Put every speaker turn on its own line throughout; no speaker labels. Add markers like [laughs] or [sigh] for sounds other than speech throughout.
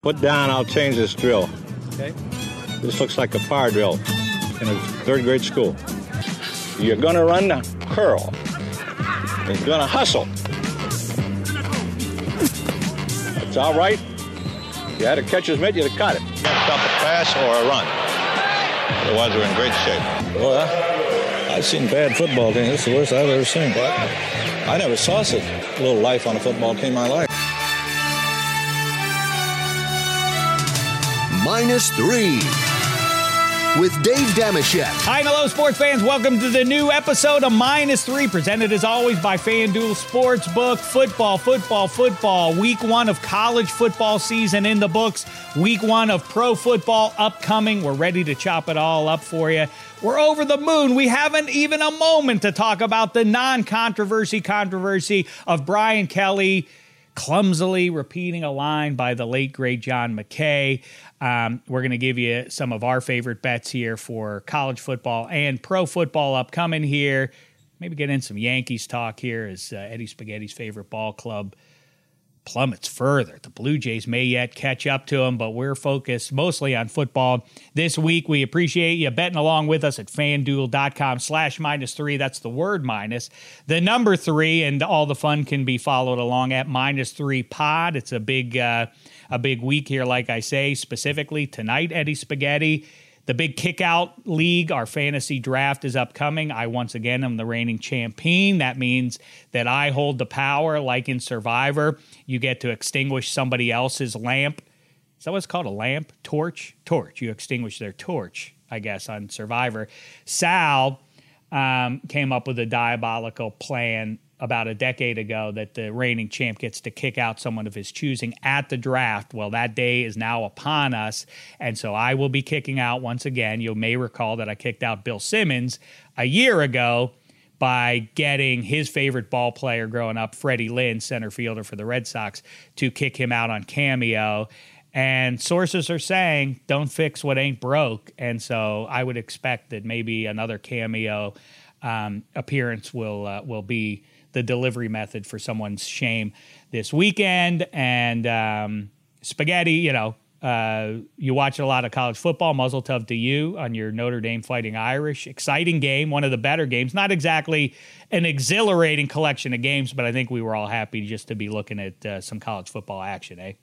Put down, I'll change this drill.
Okay.
This looks like a power drill in a third grade school. You're gonna run the curl. You're gonna hustle. It's all right. You had to catch his mitt, you had to cut it. You got to stop a pass or a run. Otherwise, we're in great shape. Well, I've seen bad football teams. This is the worst I've ever seen. What? I never saw such a little life on a football team in my life.
Minus three with Dave Dameshek.
Hi, hello, sports fans. Welcome to the new episode of Minus Three, presented as always by FanDuel Sportsbook. Football, football, football. Week one of college football season in the books. Week one of pro football upcoming. We're ready to chop it all up for you. We're over the moon. We haven't even a moment to talk about the non controversy controversy of Brian Kelly clumsily repeating a line by the late great John McKay. Um, we're going to give you some of our favorite bets here for college football and pro football upcoming here. Maybe get in some Yankees talk here as uh, Eddie Spaghetti's favorite ball club plummets further. The Blue Jays may yet catch up to them, but we're focused mostly on football this week. We appreciate you betting along with us at fanduel.com slash minus three. That's the word minus. The number three, and all the fun can be followed along at minus three pod. It's a big uh, a big week here, like I say, specifically tonight, Eddie Spaghetti. The big kickout league, our fantasy draft is upcoming. I once again am the reigning champion. That means that I hold the power, like in Survivor. You get to extinguish somebody else's lamp. Is that what's called a lamp? Torch? Torch. You extinguish their torch, I guess, on Survivor. Sal um, came up with a diabolical plan about a decade ago that the reigning champ gets to kick out someone of his choosing at the draft. Well, that day is now upon us. And so I will be kicking out once again. You may recall that I kicked out Bill Simmons a year ago by getting his favorite ball player growing up, Freddie Lynn, center fielder for the Red Sox, to kick him out on Cameo. And sources are saying, don't fix what ain't broke. And so I would expect that maybe another Cameo um, appearance will uh, will be the delivery method for someone's shame this weekend. And um, spaghetti, you know, uh, you watch a lot of college football. Muzzle tough to you on your Notre Dame Fighting Irish. Exciting game, one of the better games. Not exactly an exhilarating collection of games, but I think we were all happy just to be looking at uh, some college football action, eh?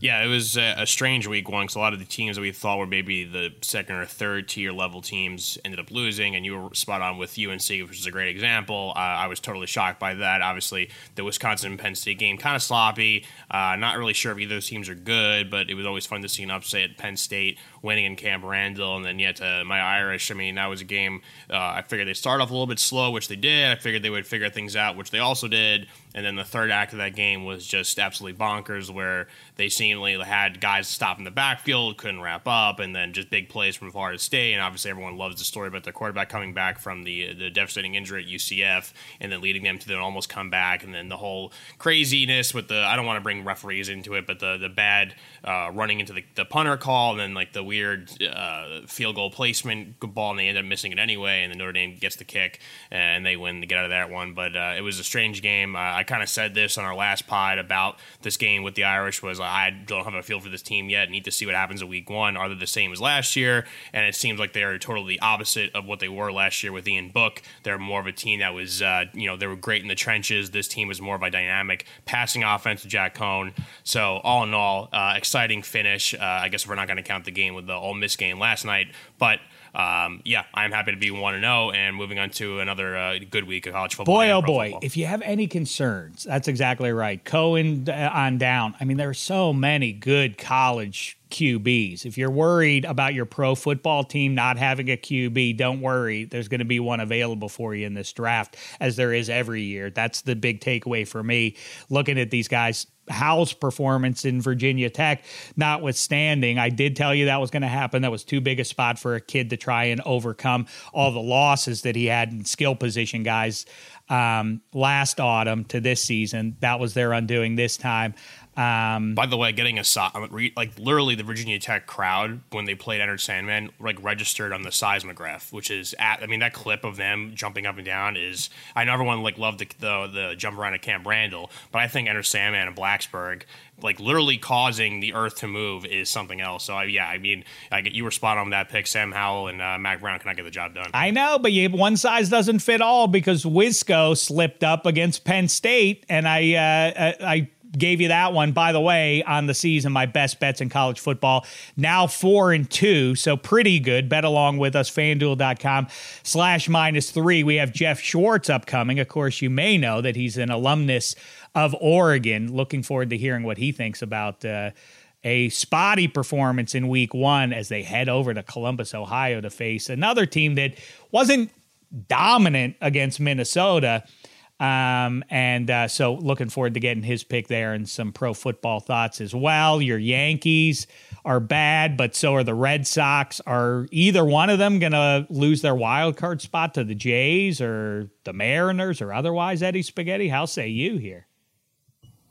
Yeah, it was a, a strange week one because a lot of the teams that we thought were maybe the second or third tier level teams ended up losing, and you were spot on with UNC, which is a great example. Uh, I was totally shocked by that. Obviously, the Wisconsin Penn State game kind of sloppy. Uh, not really sure if either of those teams are good, but it was always fun to see an upset. Penn State winning in Camp Randall, and then yet uh, my Irish. I mean, that was a game. Uh, I figured they start off a little bit slow, which they did. I figured they would figure things out, which they also did. And then the third act of that game was just absolutely bonkers, where they seemingly had guys stop in the backfield, couldn't wrap up, and then just big plays from Florida State. And obviously, everyone loves the story about the quarterback coming back from the the devastating injury at UCF, and then leading them to then almost come back, and then the whole craziness with the I don't want to bring referees into it, but the the bad uh, running into the, the punter call, and then like the weird uh, field goal placement ball, and they end up missing it anyway, and then Notre Dame gets the kick, and they win to get out of that one. But uh, it was a strange game. I kind of said this on our last pod about this game with the Irish was I don't have a feel for this team yet. Need to see what happens in week one. Are they the same as last year? And it seems like they are totally the opposite of what they were last year with Ian Book. They're more of a team that was, uh, you know, they were great in the trenches. This team was more of a dynamic passing offense with Jack Coan. So all in all, uh, exciting finish. Uh, I guess we're not going to count the game with the Ole Miss game last night, but um, yeah, I'm happy to be one to zero and moving on to another uh, good week of college football.
Boy, oh boy! Football. If you have any concerns, that's exactly right. Coan uh, on down. I mean, there are so many good college QBs. If you're worried about your pro football team not having a QB, don't worry. There's going to be one available for you in this draft, as there is every year. That's the big takeaway for me. Looking at these guys, Howell's performance in Virginia Tech, notwithstanding, I did tell you that was going to happen. That was too big a spot for a kid to try and overcome all the losses that he had in skill position guys um, last autumn to this season. That was their undoing this time. Um,
By the way, getting a so- like literally the Virginia Tech crowd when they played Enter Sandman like registered on the seismograph, which is at I mean that clip of them jumping up and down is I know everyone like loved the the, the jump around at Camp Randall, but I think Enter Sandman and Blacksburg like literally causing the earth to move is something else. So I, yeah, I mean, I get you were spot on that pick. Sam Howell and uh, Mack Brown cannot get the job done.
I know, but you, one size doesn't fit all because Wisco slipped up against Penn State, and I uh, I gave you that one. By the way on the season my best bets in college football now four and two so pretty good. Bet along with us fanduel.com slash minus three. We have jeff schwartz upcoming. Of course you may know that he's an alumnus of oregon. Looking forward to hearing what he thinks about uh, a spotty performance in week one as they head over to Columbus, Ohio to face another team that wasn't dominant against Minnesota. Um, and uh, so looking forward to getting his pick there and some pro football thoughts as well. Your Yankees are bad, but so are the Red Sox. Are either one of them going to lose their wild card spot to the Jays or the Mariners or otherwise, Eddie Spaghetti? How say you here?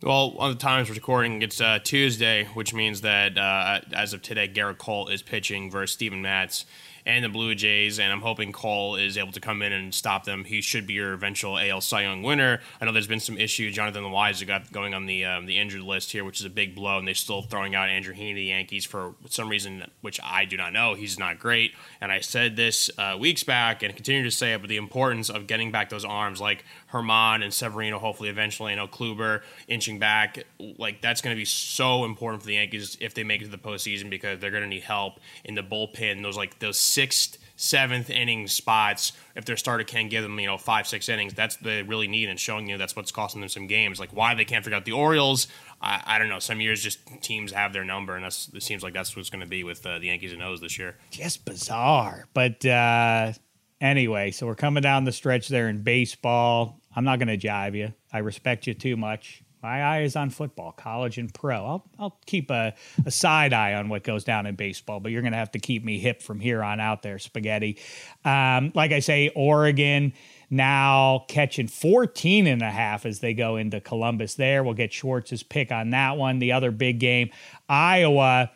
Well, on the times we're recording, it's uh, Tuesday, which means that uh, as of today, Gerrit Cole is pitching versus Steven Matz and the Blue Jays, and I'm hoping Cole is able to come in and stop them. He should be your eventual AL Cy Young winner. I know there's been some issues. Jonathan Loáisiga got going on the um, the injured list here, which is a big blow, and they're still throwing out Andrew Heaney, the Yankees, for some reason which I do not know. He's not great, and I said this uh, weeks back and continue to say it, but the importance of getting back those arms like Germán and Severino, hopefully eventually, I know Kluber inching back, like that's going to be so important for the Yankees if they make it to the postseason because they're going to need help in the bullpen. Those like those sixth, seventh inning spots. If their starter can't give them, you know, five, six innings, that's they really need and showing you that's what's costing them some games. Like why they can't figure out the Orioles, I, I don't know. Some years just teams have their number, and that's it seems like that's what's going to be with uh, the Yankees and O's this year.
Just bizarre, but. uh Anyway, so we're coming down the stretch there in baseball. I'm not going to jive you. I respect you too much. My eye is on football, college and pro. I'll, I'll keep a, a side eye on what goes down in baseball, but you're going to have to keep me hip from here on out there, spaghetti. Um, like I say, Oregon now catching 14 and a half as they go into Columbus there. We'll get Schwartz's pick on that one. The other big game, Iowa,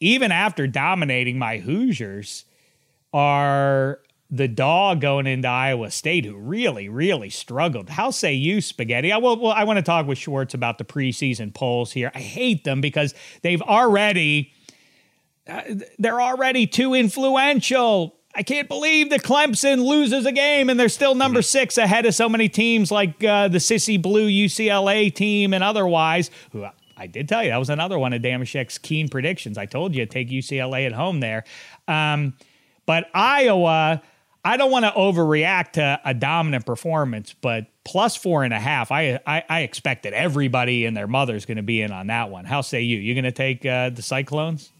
even after dominating my Hoosiers, are the dog going into Iowa State, who really, really struggled. How say you, Spaghetti? I will. Well, I want to talk with Schwartz about the preseason polls here. I hate them because they've already uh, they're already too influential. I can't believe that Clemson loses a game and they're still number six ahead of so many teams like uh, the sissy blue UCLA team and otherwise. Who I did tell you that was another one of Dameshek's keen predictions. I told you to take UCLA at home there, um, but Iowa I don't want to overreact to a dominant performance, but plus four and a half, I I, I expect that everybody and their mother's going to be in on that one. How say you? You going to take uh, the Cyclones?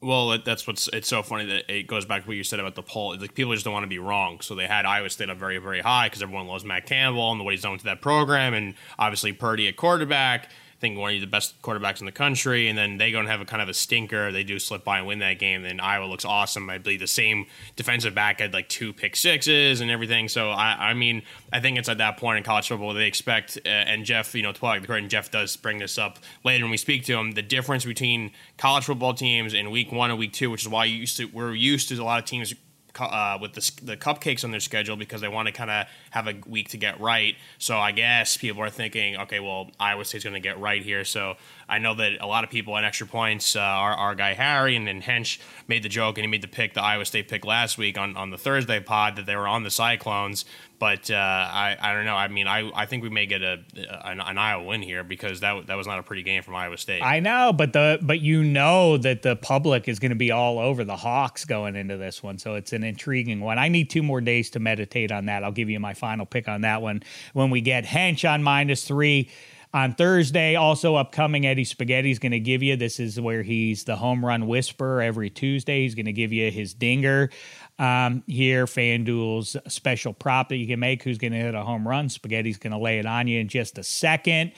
Well, that's what's it's so funny that it goes back to what you said about the poll. Like people just don't want to be wrong, so they had Iowa State up very, very high because everyone loves Matt Campbell and what he's done to that program, and obviously Purdy at quarterback think one of the best quarterbacks in the country, and then they go and have a kind of a stinker. They do slip by and win that game. Then Iowa looks awesome. I believe the same defensive back had like two pick sixes and everything. So I, I mean, I think it's at that point in college football they expect. Uh, and Jeff, you know, to plug the curtain, Jeff does bring this up later when we speak to him. The difference between college football teams in week one and week two, which is why used to we're used to a lot of teams uh, with the, the cupcakes on their schedule because they want to kind of have a week to get right. So I guess people are thinking, okay, well, Iowa State's going to get right here. So I know that a lot of people on extra points, uh, our, our guy Harry and then Hench made the joke and he made the pick, the Iowa State pick last week on, on the Thursday pod that they were on the Cyclones. But uh, I, I don't know. I mean, I, I think we may get a an, an, Iowa win here because that that was not a pretty game from Iowa State.
I know, but the but you know that the public is going to be all over the Hawks going into this one, so it's an intriguing one. I need two more days to meditate on that. I'll give you my final pick on that one when we get Hench on minus three on Thursday. Also upcoming, Eddie Spaghetti is going to give you. This is where he's the home run whisperer every Tuesday. He's going to give you his dinger um, here. FanDuel's special prop that you can make. Who's going to hit a home run? Spaghetti's going to lay it on you in just a second.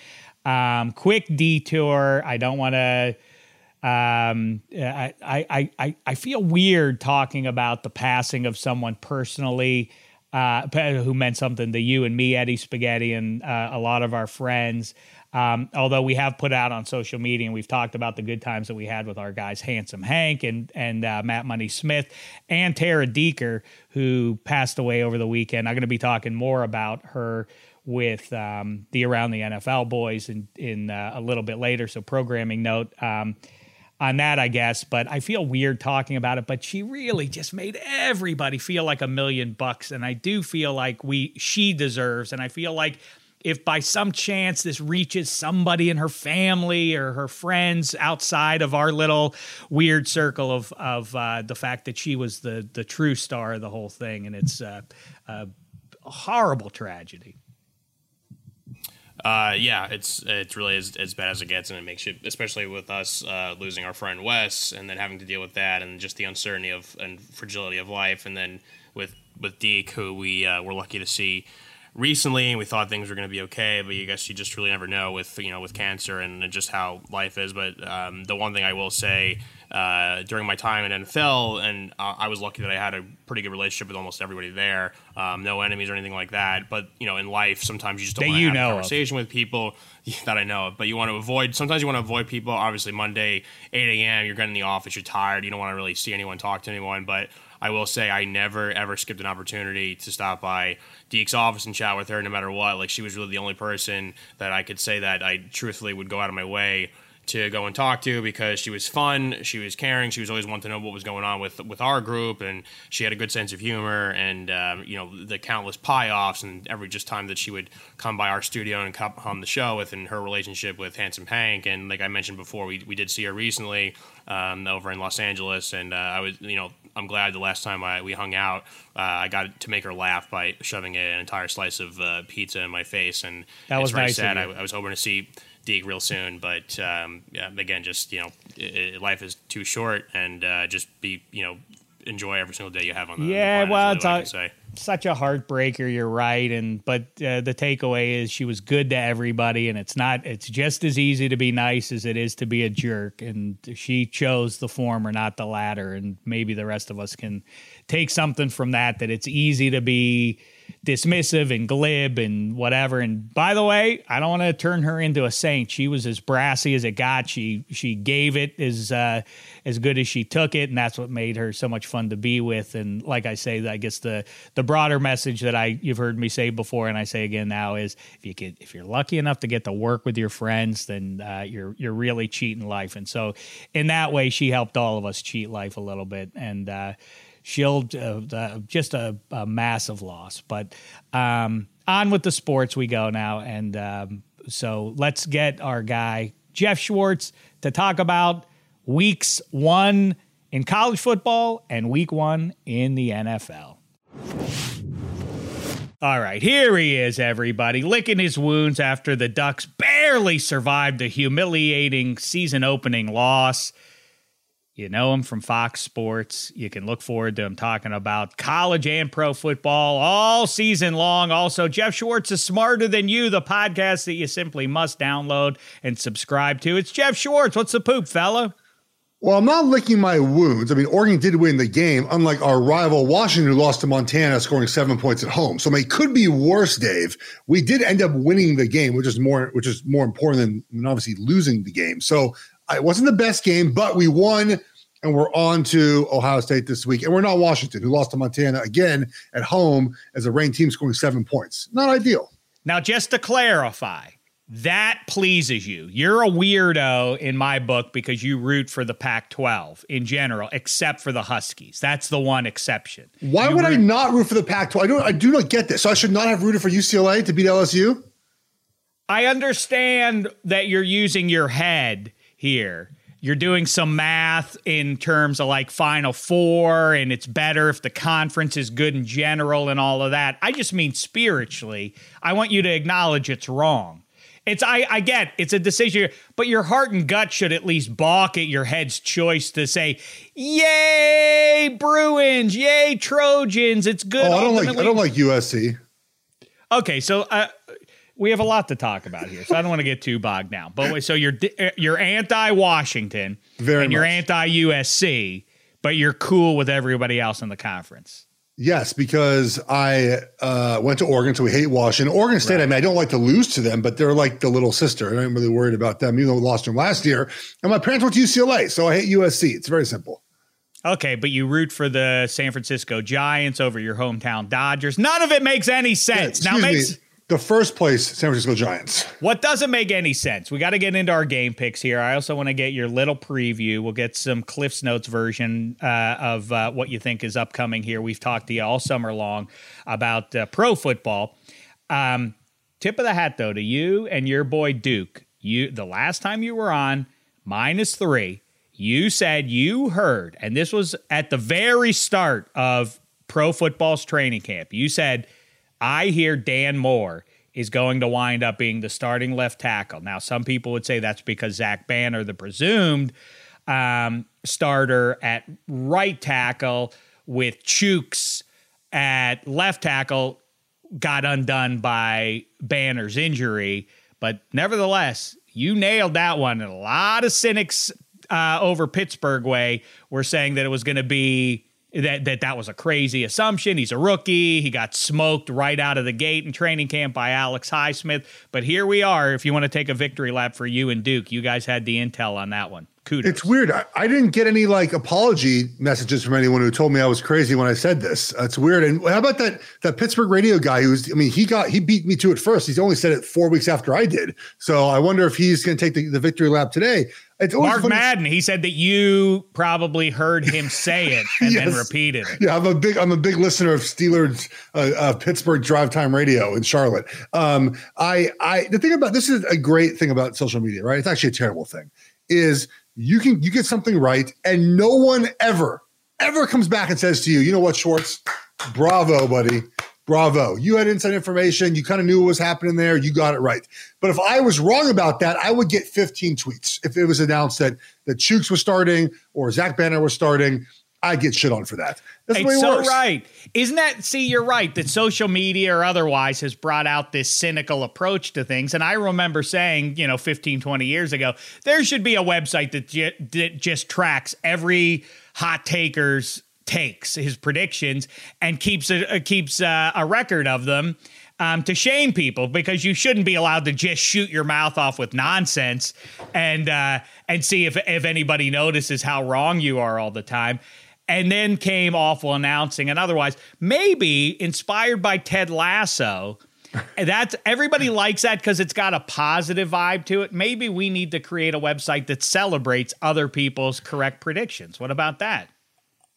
Um, quick detour. I don't want to. Um, I, I, I, I feel weird talking about the passing of someone personally uh, who meant something to you and me, Eddie Spaghetti, and uh, a lot of our friends. Um, although we have put out on social media and we've talked about the good times that we had with our guys, Handsome Hank and and uh, Matt Money Smith and Tara Deeker, who passed away over the weekend. I'm going to be talking more about her with um, the Around the NFL boys in in uh, a little bit later. So programming note. Um, on that, I guess, but I feel weird talking about it. But she really just made everybody feel like a million bucks, and I do feel like we she deserves, and I feel like if by some chance this reaches somebody in her family or her friends outside of our little weird circle of of uh, the fact that she was the the true star of the whole thing, and it's uh, a horrible tragedy.
Uh, yeah, it's it's really as, as bad as it gets, and it makes you, especially with us uh, losing our friend Wes, and then having to deal with that, and just the uncertainty of and fragility of life, and then with with Deke, who we uh, were lucky to see recently, and we thought things were going to be okay, but you guess you just really never know with you know with cancer and just how life is. But um, the one thing I will say uh, during my time in NFL, and uh, I was lucky that I had a pretty good relationship with almost everybody there. Um, no enemies or anything like that. But you know, in life, sometimes you just don't want to have a conversation of. with people [laughs] that I know of. But you want to avoid. Sometimes you want to avoid people. Obviously, Monday, eight a.m. You're getting in the office. You're tired. You don't want to really see anyone, talk to anyone. But I will say I never ever skipped an opportunity to stop by Deek's office and chat with her, no matter what. Like she was really the only person that I could say that I truthfully would go out of my way to go and talk to because she was fun, she was caring, she was always wanting to know what was going on with with our group, and she had a good sense of humor, and um, you know the countless pie offs and every just time that she would come by our studio and come on the show with, and her relationship with Handsome Hank, and like I mentioned before, we we did see her recently um, over in Los Angeles, and uh, I was you know I'm glad the last time I we hung out, uh, I got to make her laugh by shoving an entire slice of uh, pizza in my face, and
that was
very
nice
sad. I, I was hoping to see Deke real soon. But um, yeah, again, just you know, it, life is too short, and uh, just be you know, enjoy every single day you have on the
yeah.
The
well,
really
it's a, such a heartbreaker. You're right, and but uh, the takeaway is she was good to everybody, and it's not. It's just as easy to be nice as it is to be a jerk, and she chose the former, not the latter, and maybe the rest of us can take something from that. That it's easy to be dismissive and glib and whatever. And by the way, I don't want to turn her into a saint. She was as brassy as it got. She she gave it as uh, as good as she took it, and that's what made her so much fun to be with. And like I say, I guess the the broader message that I you've heard me say before, and I say again now is if you get if you're lucky enough to get to work with your friends, then uh, you're you're really cheating life. And so in that way, she helped all of us cheat life a little bit. And uh, Shield, uh, uh, just a, a, massive loss. But um, on with the sports we go now. And um, so let's get our guy, Jeff Schwartz, to talk about weeks one in college football and week one in the NFL. All right, here he is, everybody, licking his wounds after the Ducks barely survived a humiliating season opening loss. You know him from Fox Sports. You can look forward to him talking about college and pro football all season long. Also, Jeff Schwartz is Smarter Than You, the podcast that you simply must download and subscribe to. It's Jeff Schwartz. What's the poop, fella?
Well, I'm not licking my wounds. I mean, Oregon did win the game, unlike our rival Washington, who lost to Montana, scoring seven points at home. So I mean, it could be worse, Dave. We did end up winning the game, which is more, which is more important than, than obviously losing the game. So it wasn't the best game, but we won and we're on to Ohio State this week. And we're not Washington, who lost to Montana again at home as a ranked team scoring seven points. Not ideal.
Now, just to clarify, that pleases you. You're a weirdo in my book because you root for the Pac 12 in general, except for the Huskies. That's the one exception.
Why
you
would root- I not root for the Pac 12? I don't I do not get this. So I should not have rooted for UCLA to beat LSU?
I understand that you're using your head here. You're doing some math in terms of like Final Four, and it's better if the conference is good in general and all of that. I just mean spiritually. I want you to acknowledge it's wrong. It's I, I get it's a decision, but your heart and gut should at least balk at your head's choice to say, "Yay, Bruins! Yay, Trojans! It's good."
Oh, I don't like I don't like USC.
Okay, so uh, we have a lot to talk about here, so I don't want to get too bogged down. But so you're uh, you're anti Washington,
very,
and
much.
you're anti USC, but you're cool with everybody else in the conference.
Yes, because I uh, went to Oregon, so we hate Washington. Oregon State, right. I mean, I don't like to lose to them, but they're like the little sister. I am really worried about them, even though we lost them last year. And my parents went to UCLA, so I hate USC. It's very simple.
Okay, but you root for the San Francisco Giants over your hometown Dodgers. None of it makes any sense.
Yeah, now makes me the first place San Francisco Giants.
What doesn't make any sense? We got to get into our game picks here. I also want to get your little preview. We'll get some Cliff's Notes version uh, of uh, what you think is upcoming here. We've talked to you all summer long about uh, pro football. Um, tip of the hat though to you and your boy Duke. You the last time you were on minus three. You said you heard, and this was at the very start of pro football's training camp. You said I hear Dan Moore is going to wind up being the starting left tackle. Now, some people would say that's because Zach Banner, the presumed um, starter at right tackle, with Chuks at left tackle, got undone by Banner's injury. But nevertheless, you nailed that one. And a lot of cynics uh, over Pittsburgh way were saying that it was going to be that that that was a crazy assumption. He's a rookie. He got smoked right out of the gate in training camp by Alex Highsmith. But here we are. If you want to take a victory lap for you and Duke, you guys had the intel on that one. Kudos.
It's weird. I, I didn't get any like apology messages from anyone who told me I was crazy when I said this. It's weird. And how about that that Pittsburgh radio guy who's I mean, he got he beat me to it first. He's only said it four weeks after I did. So I wonder if he's gonna take the, the victory lap today.
It's Mark funny. Madden. He said that you probably heard him say it [laughs] and yes. then repeated it.
Yeah, I'm a big I'm a big listener of Steelers uh, uh, Pittsburgh Drive Time Radio in Charlotte. Um, I I the thing about this is a great thing about social media, right? It's actually a terrible thing. Is you can you get something right, and no one ever ever comes back and says to you, you know what, Schwartz, bravo, buddy. Bravo. You had inside information. You kind of knew what was happening there. You got it right. But if I was wrong about that, I would get 15 tweets. If it was announced that that Chuks was starting or Zach Banner was starting, I get shit on for that.
That's it's so works. right. Isn't that? See, you're right that social media or otherwise has brought out this cynical approach to things. And I remember saying, you know, 15, 20 years ago, there should be a website that, j- that just tracks every hot taker's takes, his predictions, and keeps a, uh, keeps uh, a record of them. Um, to shame people because you shouldn't be allowed to just shoot your mouth off with nonsense and uh, and see if if anybody notices how wrong you are all the time. And then came awful announcing and otherwise, maybe inspired by Ted Lasso. That's everybody likes that because it's got a positive vibe to it. Maybe we need to create a website that celebrates other people's correct predictions. What about that?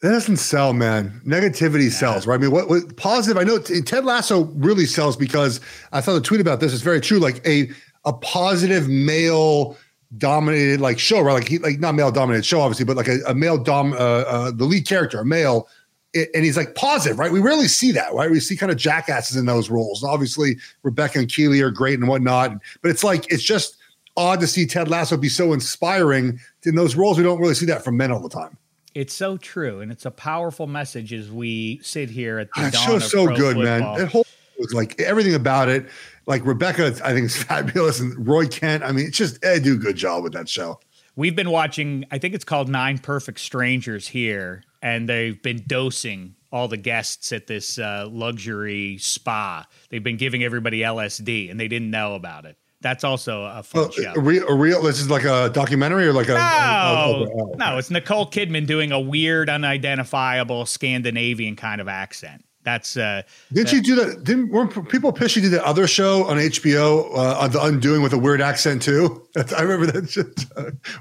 That doesn't sell, man. Negativity yeah. sells, right? I mean, what, what positive? I know Ted Lasso really sells because I saw the tweet about this. It's very true. Like a a positive male dominated like show, right? Like he like not male dominated show, obviously, but like a, a male dom, uh, uh, the lead character, a male, and he's like positive, right? We rarely see that, right? We see kind of jackasses in those roles. And obviously, Rebecca and Keeley are great and whatnot, but it's like it's just odd to see Ted Lasso be so inspiring in those roles. We don't really see that from men all the time.
It's so true, and it's a powerful message as we sit here at the
that
dawn
show's so good, football. man. It whole was like everything about it. Like Rebecca, I think is [laughs] fabulous, and Roy Kent. I mean, it's just they do a good job with that show.
We've been watching. I think it's called Nine Perfect Strangers here, and they've been dosing all the guests at this uh, luxury spa. They've been giving everybody LSD, and they didn't know about it. That's also a fun well, show.
A real, a real, this is like a documentary or like a.
No, a, a, no, it's Nicole Kidman doing a weird, unidentifiable Scandinavian kind of accent. That's uh
didn't you do that? Didn't weren't people pissed you did the other show on HBO uh, the Undoing with a weird accent too? [laughs] I remember that. Shit.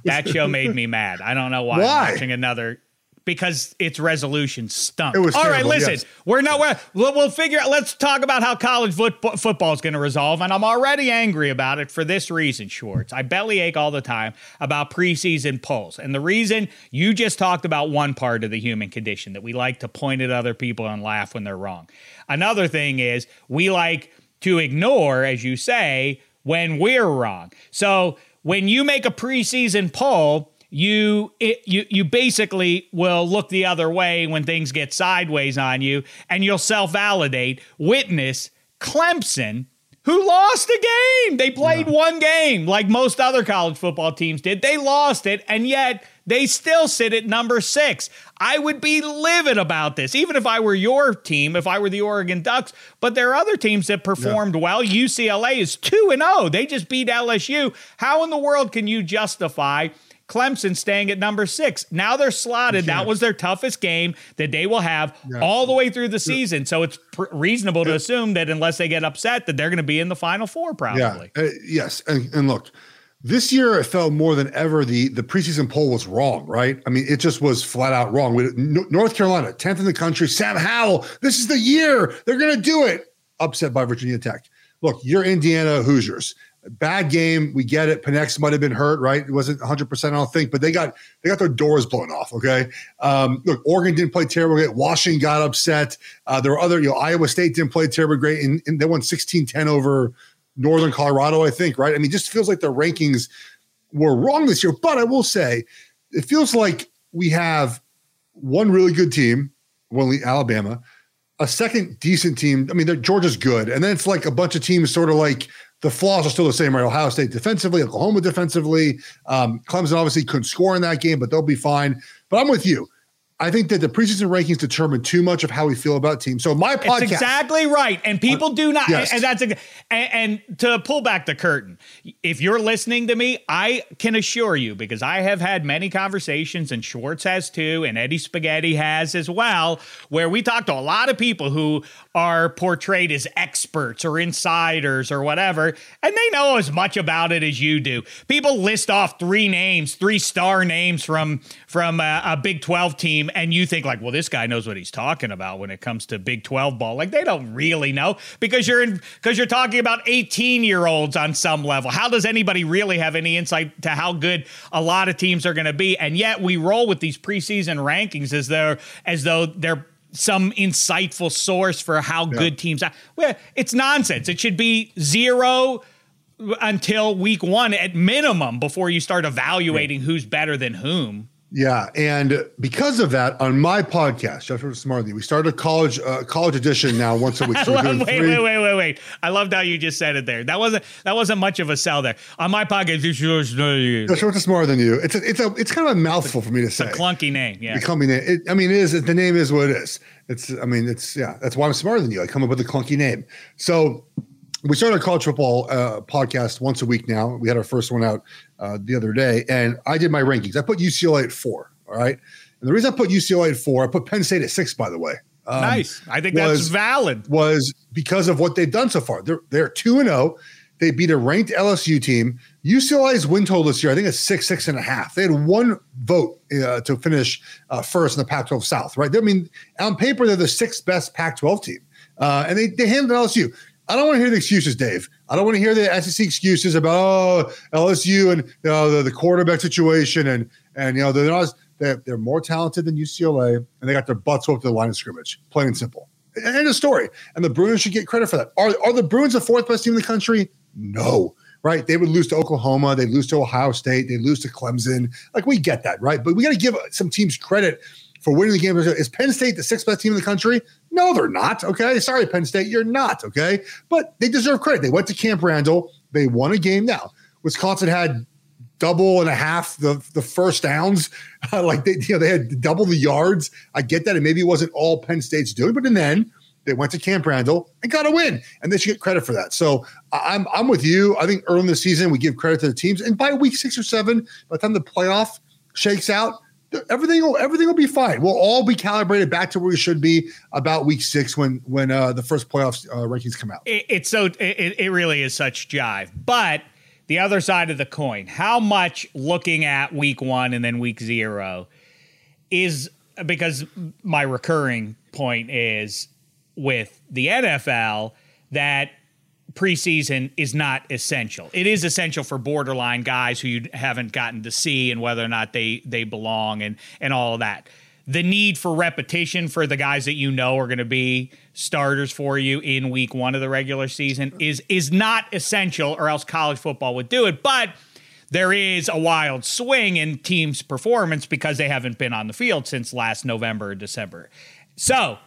that show made me mad. I don't know why. Why? I'm watching another because its resolution stunk.
It was
all
terrible,
right. Listen,
yes.
we're not. We'll, we'll figure out. Let's talk about how college football, football is going to resolve, and I'm already angry about it for this reason, Schwartz. I bellyache all the time about preseason polls, and the reason you just talked about one part of the human condition that we like to point at other people and laugh when they're wrong. Another thing is we like to ignore, as you say, when we're wrong. So when you make a preseason poll you it, you you basically will look the other way when things get sideways on you and you'll self-validate witness Clemson who lost a game. They played yeah. one game like most other college football teams did. They lost it, and yet they still sit at number six. I would be livid about this, even if I were your team, if I were the Oregon Ducks. But there are other teams that performed yeah. well. UCLA is 2 and 0. They just beat LSU. How in the world can you justify Clemson staying at number six. Now they're slotted. That was their toughest game that they will have yeah. all the way through the season. So it's pr- reasonable to assume that unless they get upset, that they're going to be in the final four probably.
Yeah. Uh, yes, and, and look, this year it felt more than ever the the preseason poll was wrong. Right? I mean, it just was flat out wrong. We, North Carolina, tenth in the country. Sam Howell, this is the year they're going to do it. Upset by Virginia Tech. Look, you're Indiana Hoosiers bad game. We get it. Penix might have been hurt, right? It wasn't 100. percent I don't think, but they got they got their doors blown off. Okay, um, look, Oregon didn't play terrible. Washington got upset. Uh, there were other, you know, Iowa State didn't play terribly great, and, and they won 16-10 over Northern Colorado. I think, right? I mean, just feels like the rankings were wrong this year. But I will say, it feels like we have one really good team, one Alabama. A second decent team. I mean, Georgia's good, and then it's like a bunch of teams, sort of like the flaws are still the same, right? Ohio State defensively, Oklahoma defensively. Um, Clemson obviously couldn't score in that game, but they'll be fine. But I'm with you. I think that the preseason rankings determine too much of how we feel about teams. So my podcast,
it's exactly right, and people do not. Yes. And that's a, and, and to pull back the curtain, if you're listening to me, I can assure you because I have had many conversations, and Schwartz has too, and Eddie Spaghetti has as well, where we talk to a lot of people who are portrayed as experts or insiders or whatever, and they know as much about it as you do. People list off three names, three star names from from a, a Big Twelve team and you think like, well, this guy knows what he's talking about when it comes to Big 12 ball. Like they don't really know because you're in because you're talking about 18 year olds on some level. How does anybody really have any insight to how good a lot of teams are going to be? And yet we roll with these preseason rankings as though as though they're some insightful source for how yeah. good teams are. Well, it's nonsense. It should be zero until week one at minimum before you start evaluating who's better than whom.
Yeah, and because of that, on my podcast, Jeffrey Smartly, we started a college uh, college edition now once a week.
So love, [laughs] wait, wait, wait, wait, wait! I loved how you just said it there. That wasn't that wasn't much of a sell there. On my podcast,
Jeffrey smarter than you. It's a, it's a it's kind of a mouthful for me to say.
a clunky name, yeah.
The clunky name. It, I mean, it is the name is what it is. It's I mean, it's yeah. That's why I'm smarter than you. I come up with a clunky name. So we started a college football uh, podcast once a week now. We had our first one out uh, the other day, and I did my rankings. I put UCLA at four. All right. And the reason I put UCLA at four, I put Penn State at six, by the way.
Um, nice. I think was, that's valid.
Was because of what they've done so far. They're they're two and zero. Oh. They beat a ranked LSU team. UCLA's win total this year, I think, is six, six and a half. They had one vote uh, to finish uh, first in the Pac-12 South, right? I mean, on paper, they're the sixth best Pac-12 team, uh, and they they handled LSU. I don't want to hear the excuses, Dave. I don't want to hear the SEC excuses about oh LSU and you know, the, the quarterback situation and and you know they're not they're, they're more talented than UCLA and they got their butts whooped to the line of scrimmage. Plain and simple. End of story. And the Bruins should get credit for that. Are are the Bruins the fourth best team in the country? No. Right? They would lose to Oklahoma. They lose to Ohio State. They lose to Clemson. Like we get that, right? But we got to give some teams credit for winning the game. Is Penn State the sixth best team in the country? No, they're not. Okay. Sorry, Penn State, you're not. Okay. But they deserve credit. They went to Camp Randall. They won a game now. Wisconsin had double and a half the, the first downs. [laughs] Like they, you know, they had double the yards. I get that. And maybe it wasn't all Penn State's doing, but in the end, they went to Camp Randall and got a win, and they should get credit for that. So I'm I'm with you. I think early in the season we give credit to the teams, and by week six or seven, by the time the playoff shakes out, everything will everything will be fine. We'll all be calibrated back to where we should be about week six when when uh, the first playoffs uh, rankings come out.
It, it's so it, it really is such jive, but the other side of the coin, how much looking at week one and then week zero is because my recurring point is with the NFL that preseason is not essential. It is essential for borderline guys who you haven't gotten to see and whether or not they they belong and and all of that. The need for repetition for the guys that you know are going to be starters for you in week 1 of the regular season is is not essential or else college football would do it, but there is a wild swing in teams' performance because they haven't been on the field since last November or December. So,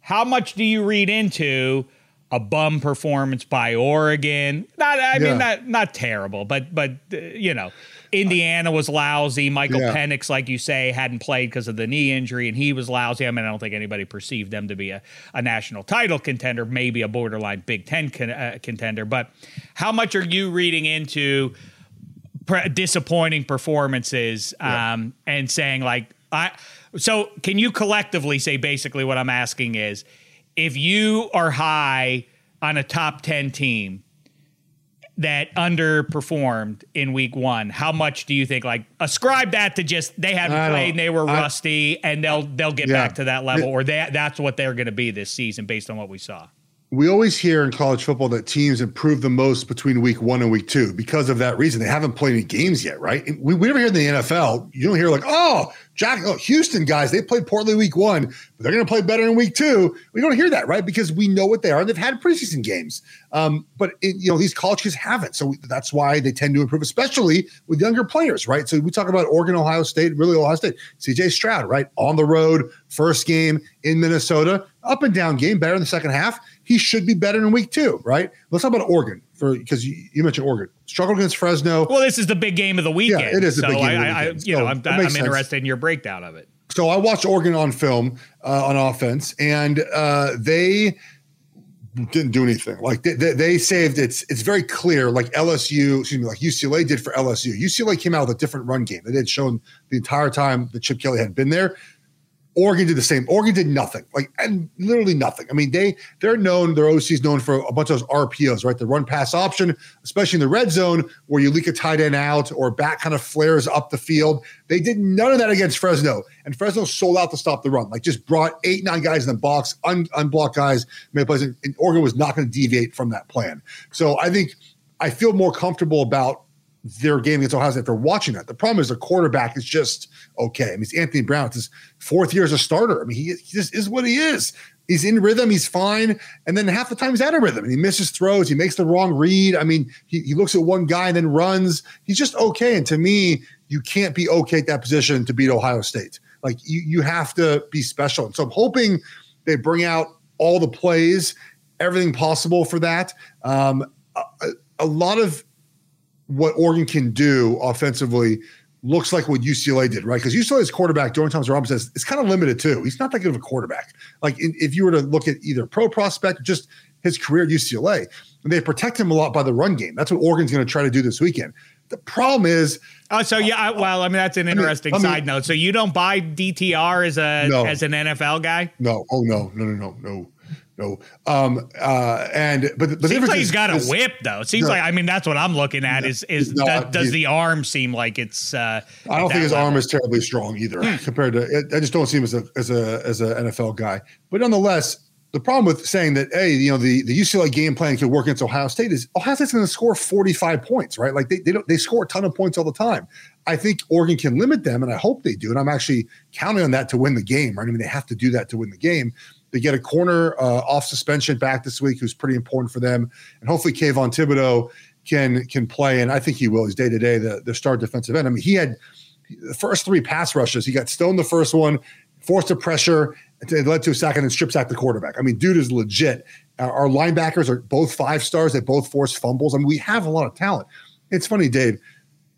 how much do you read into a bum performance by Oregon. Not, I yeah. mean, not not terrible, but but uh, you know, Indiana was lousy. Michael yeah. Penix, like you say, hadn't played because of the knee injury, and he was lousy. I mean, I don't think anybody perceived them to be a, a national title contender, maybe a borderline Big Ten con, uh, contender. But how much are you reading into pre- disappointing performances um, yeah. and saying like I? So can you collectively say basically what I'm asking is if you are high on a top 10 team that underperformed in week one, how much do you think like ascribe that to just they haven't played and they were I, rusty and they'll they'll get yeah. back to that level or that that's what they're going to be this season based on what we saw?
we always hear in college football that teams improve the most between week one and week two because of that reason. They haven't played any games yet, right? We, we never hear in the NFL, you don't hear like, oh, Jack, oh, Houston guys, they played poorly week one, but they're going to play better in week two. We don't hear that, right? Because we know what they are. and They've had preseason games. Um, but, it, you know, these college kids haven't. So that's why they tend to improve, especially with younger players, right? So we talk about Oregon, Ohio State, really Ohio State, CJ Stroud, right? On the road, first game in Minnesota, up and down game, better in the second half he should be better in week two, right? Let's talk about Oregon for because you, you, mentioned Oregon struggled against Fresno.
Well, this is the big game of the weekend. Yeah, it is the so big game. I, I, you know, I'm, I'm interested in your breakdown of it.
So I watched Oregon on film uh, on offense, and uh, they didn't do anything. Like they, they, they, saved it's it's very clear. Like LSU, excuse me, like UCLA did for LSU. UCLA came out with a different run game. They had shown the entire time that Chip Kelly had been there. Oregon did the same. Oregon did nothing, like and literally nothing. I mean, they they're known. Their OC is known for a bunch of those RPOs, right? The run pass option, especially in the red zone where you leak a tight end out or back kind of flares up the field. They did none of that against Fresno, and Fresno sold out to stop the run. Like just brought eight nine guys in the box, un, unblocked guys, made plays, and Oregon was not going to deviate from that plan. So I think I feel more comfortable about their game against Ohio State after watching that. The problem is the quarterback is just okay. I mean, it's Anthony Brown. It's his fourth year as a starter. I mean, he, he just is what he is. He's in rhythm. He's fine. And then half the time he's out of rhythm and he misses throws. He makes the wrong read. I mean, he, he looks at one guy and then runs. He's just okay. And to me, you can't be okay at that position to beat Ohio State. Like you, you have to be special. And so I'm hoping they bring out all the plays, everything possible for that. Um, a, a lot of what Oregon can do offensively looks like what UCLA did, right? Because UCLA's quarterback, Dorian Thompson Robinson, is, is kind of limited too. He's not that good of a quarterback. Like in, if you were to look at either pro prospect just his career at UCLA, and they protect him a lot by the run game. That's what Oregon's going to try to do this weekend. The problem is.
Oh, so yeah. I, well, I mean, that's an interesting I mean, side note. So you don't buy DTR as a no, as an NFL guy?
No. Oh no, no, no, no, no. No, um, uh, and but
but seems like he's got a whip though. It seems no, like I mean that's what I'm looking at is is not, does, does the arm seem like it's? Uh,
I don't think his level. arm is terribly strong either hmm. compared to. I just don't see him as a as a as an NFL guy. But nonetheless, the problem with saying that hey, you know the the UCLA game plan could work against Ohio State is Ohio State's going to score 45 points, right? Like they they don't they score a ton of points all the time. I think Oregon can limit them, and I hope they do. And I'm actually counting on that to win the game. Right? I mean, they have to do that to win the game. They get a corner uh, off suspension back this week, who's pretty important for them, and hopefully Kayvon Thibodeaux can can play, and I think he will. He's day to day the the star defensive end. I mean, he had the first three pass rushes. He got stoned the first one, forced a pressure, it led to a sack, and then strip sack the quarterback. I mean, dude is legit. Our linebackers are both five stars. They both force fumbles. I mean, we have a lot of talent. It's funny, Dave.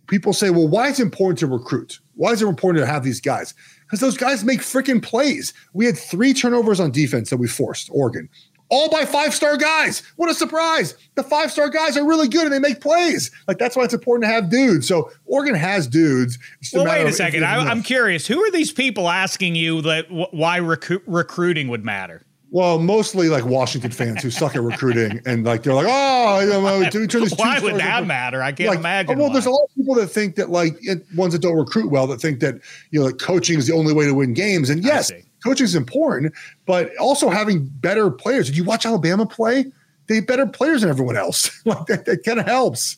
People say, well, why is it important to recruit? Why is it important to have these guys? Because those guys make freaking plays. We had three turnovers on defense that we forced, Oregon, all by five star guys. What a surprise. The five star guys are really good and they make plays. Like, that's why it's important to have dudes. So, Oregon has dudes.
Well, wait a second. I, am curious. Who are these people asking you that why rec- recruiting would matter?
Well, mostly like Washington fans who suck at recruiting, and like they're like, oh, you know,
turn these [laughs] why would that matter? I can't like, imagine.
Well,
why.
there's a lot of people that think that like ones that don't recruit well that think that you know like coaching is the only way to win games, and yes, coaching is important, but also having better players. Did you watch Alabama play? They have better players than everyone else. [laughs] like that, that kind of helps.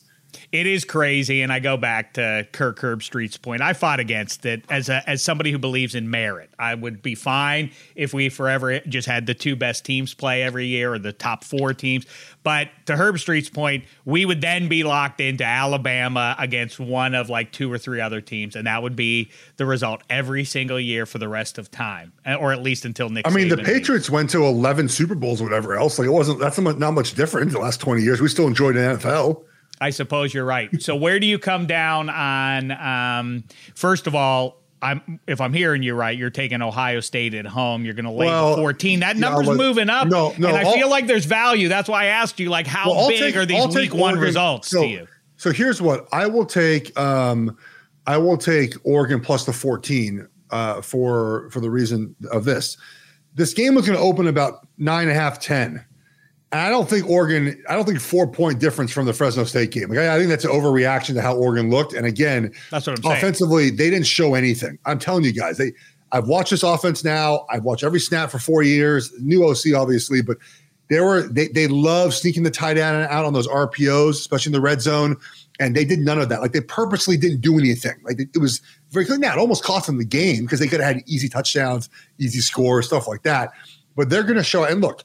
It is crazy, and I go back to Kirk Herbstreit's point. I fought against it as a as somebody who believes in merit. I would be fine if we forever just had the two best teams play every year or the top four teams. But to Herbstreit's point, we would then be locked into Alabama against one of like two or three other teams, and that would be the result every single year for the rest of time, or at least until Nick.
I mean,
Saban
the Patriots went to eleven Super Bowls or whatever else. Like it wasn't that's not much different in the last twenty years. We still enjoyed the NFL.
I suppose you're right. So where do you come down on? Um, first of all, I'm if I'm hearing you right, you're taking Ohio State at home. You're going to lay well, 14. That number's moving up. No, no. And I feel like there's value. That's why I asked you, like, how well, big take, are these I'll week one Oregon, results
so,
to you?
So here's what I will take. Um, I will take Oregon plus the 14 uh, for for the reason of this. This game was going to open about nine and a half, 10. I don't think Oregon, I don't think four point difference from the Fresno State game. Like, I think that's an overreaction to how Oregon looked. And again,
that's what I'm saying.
Offensively, they didn't show anything. I'm telling you guys, they I've watched this offense now. I've watched every snap for four years. New OC, obviously, but they were they they love sneaking the tight end out on those RPOs, especially in the red zone. And they did none of that. Like they purposely didn't do anything. Like it was very clear. Now it almost cost them the game because they could have had easy touchdowns, easy scores, stuff like that. But they're going to show. And look,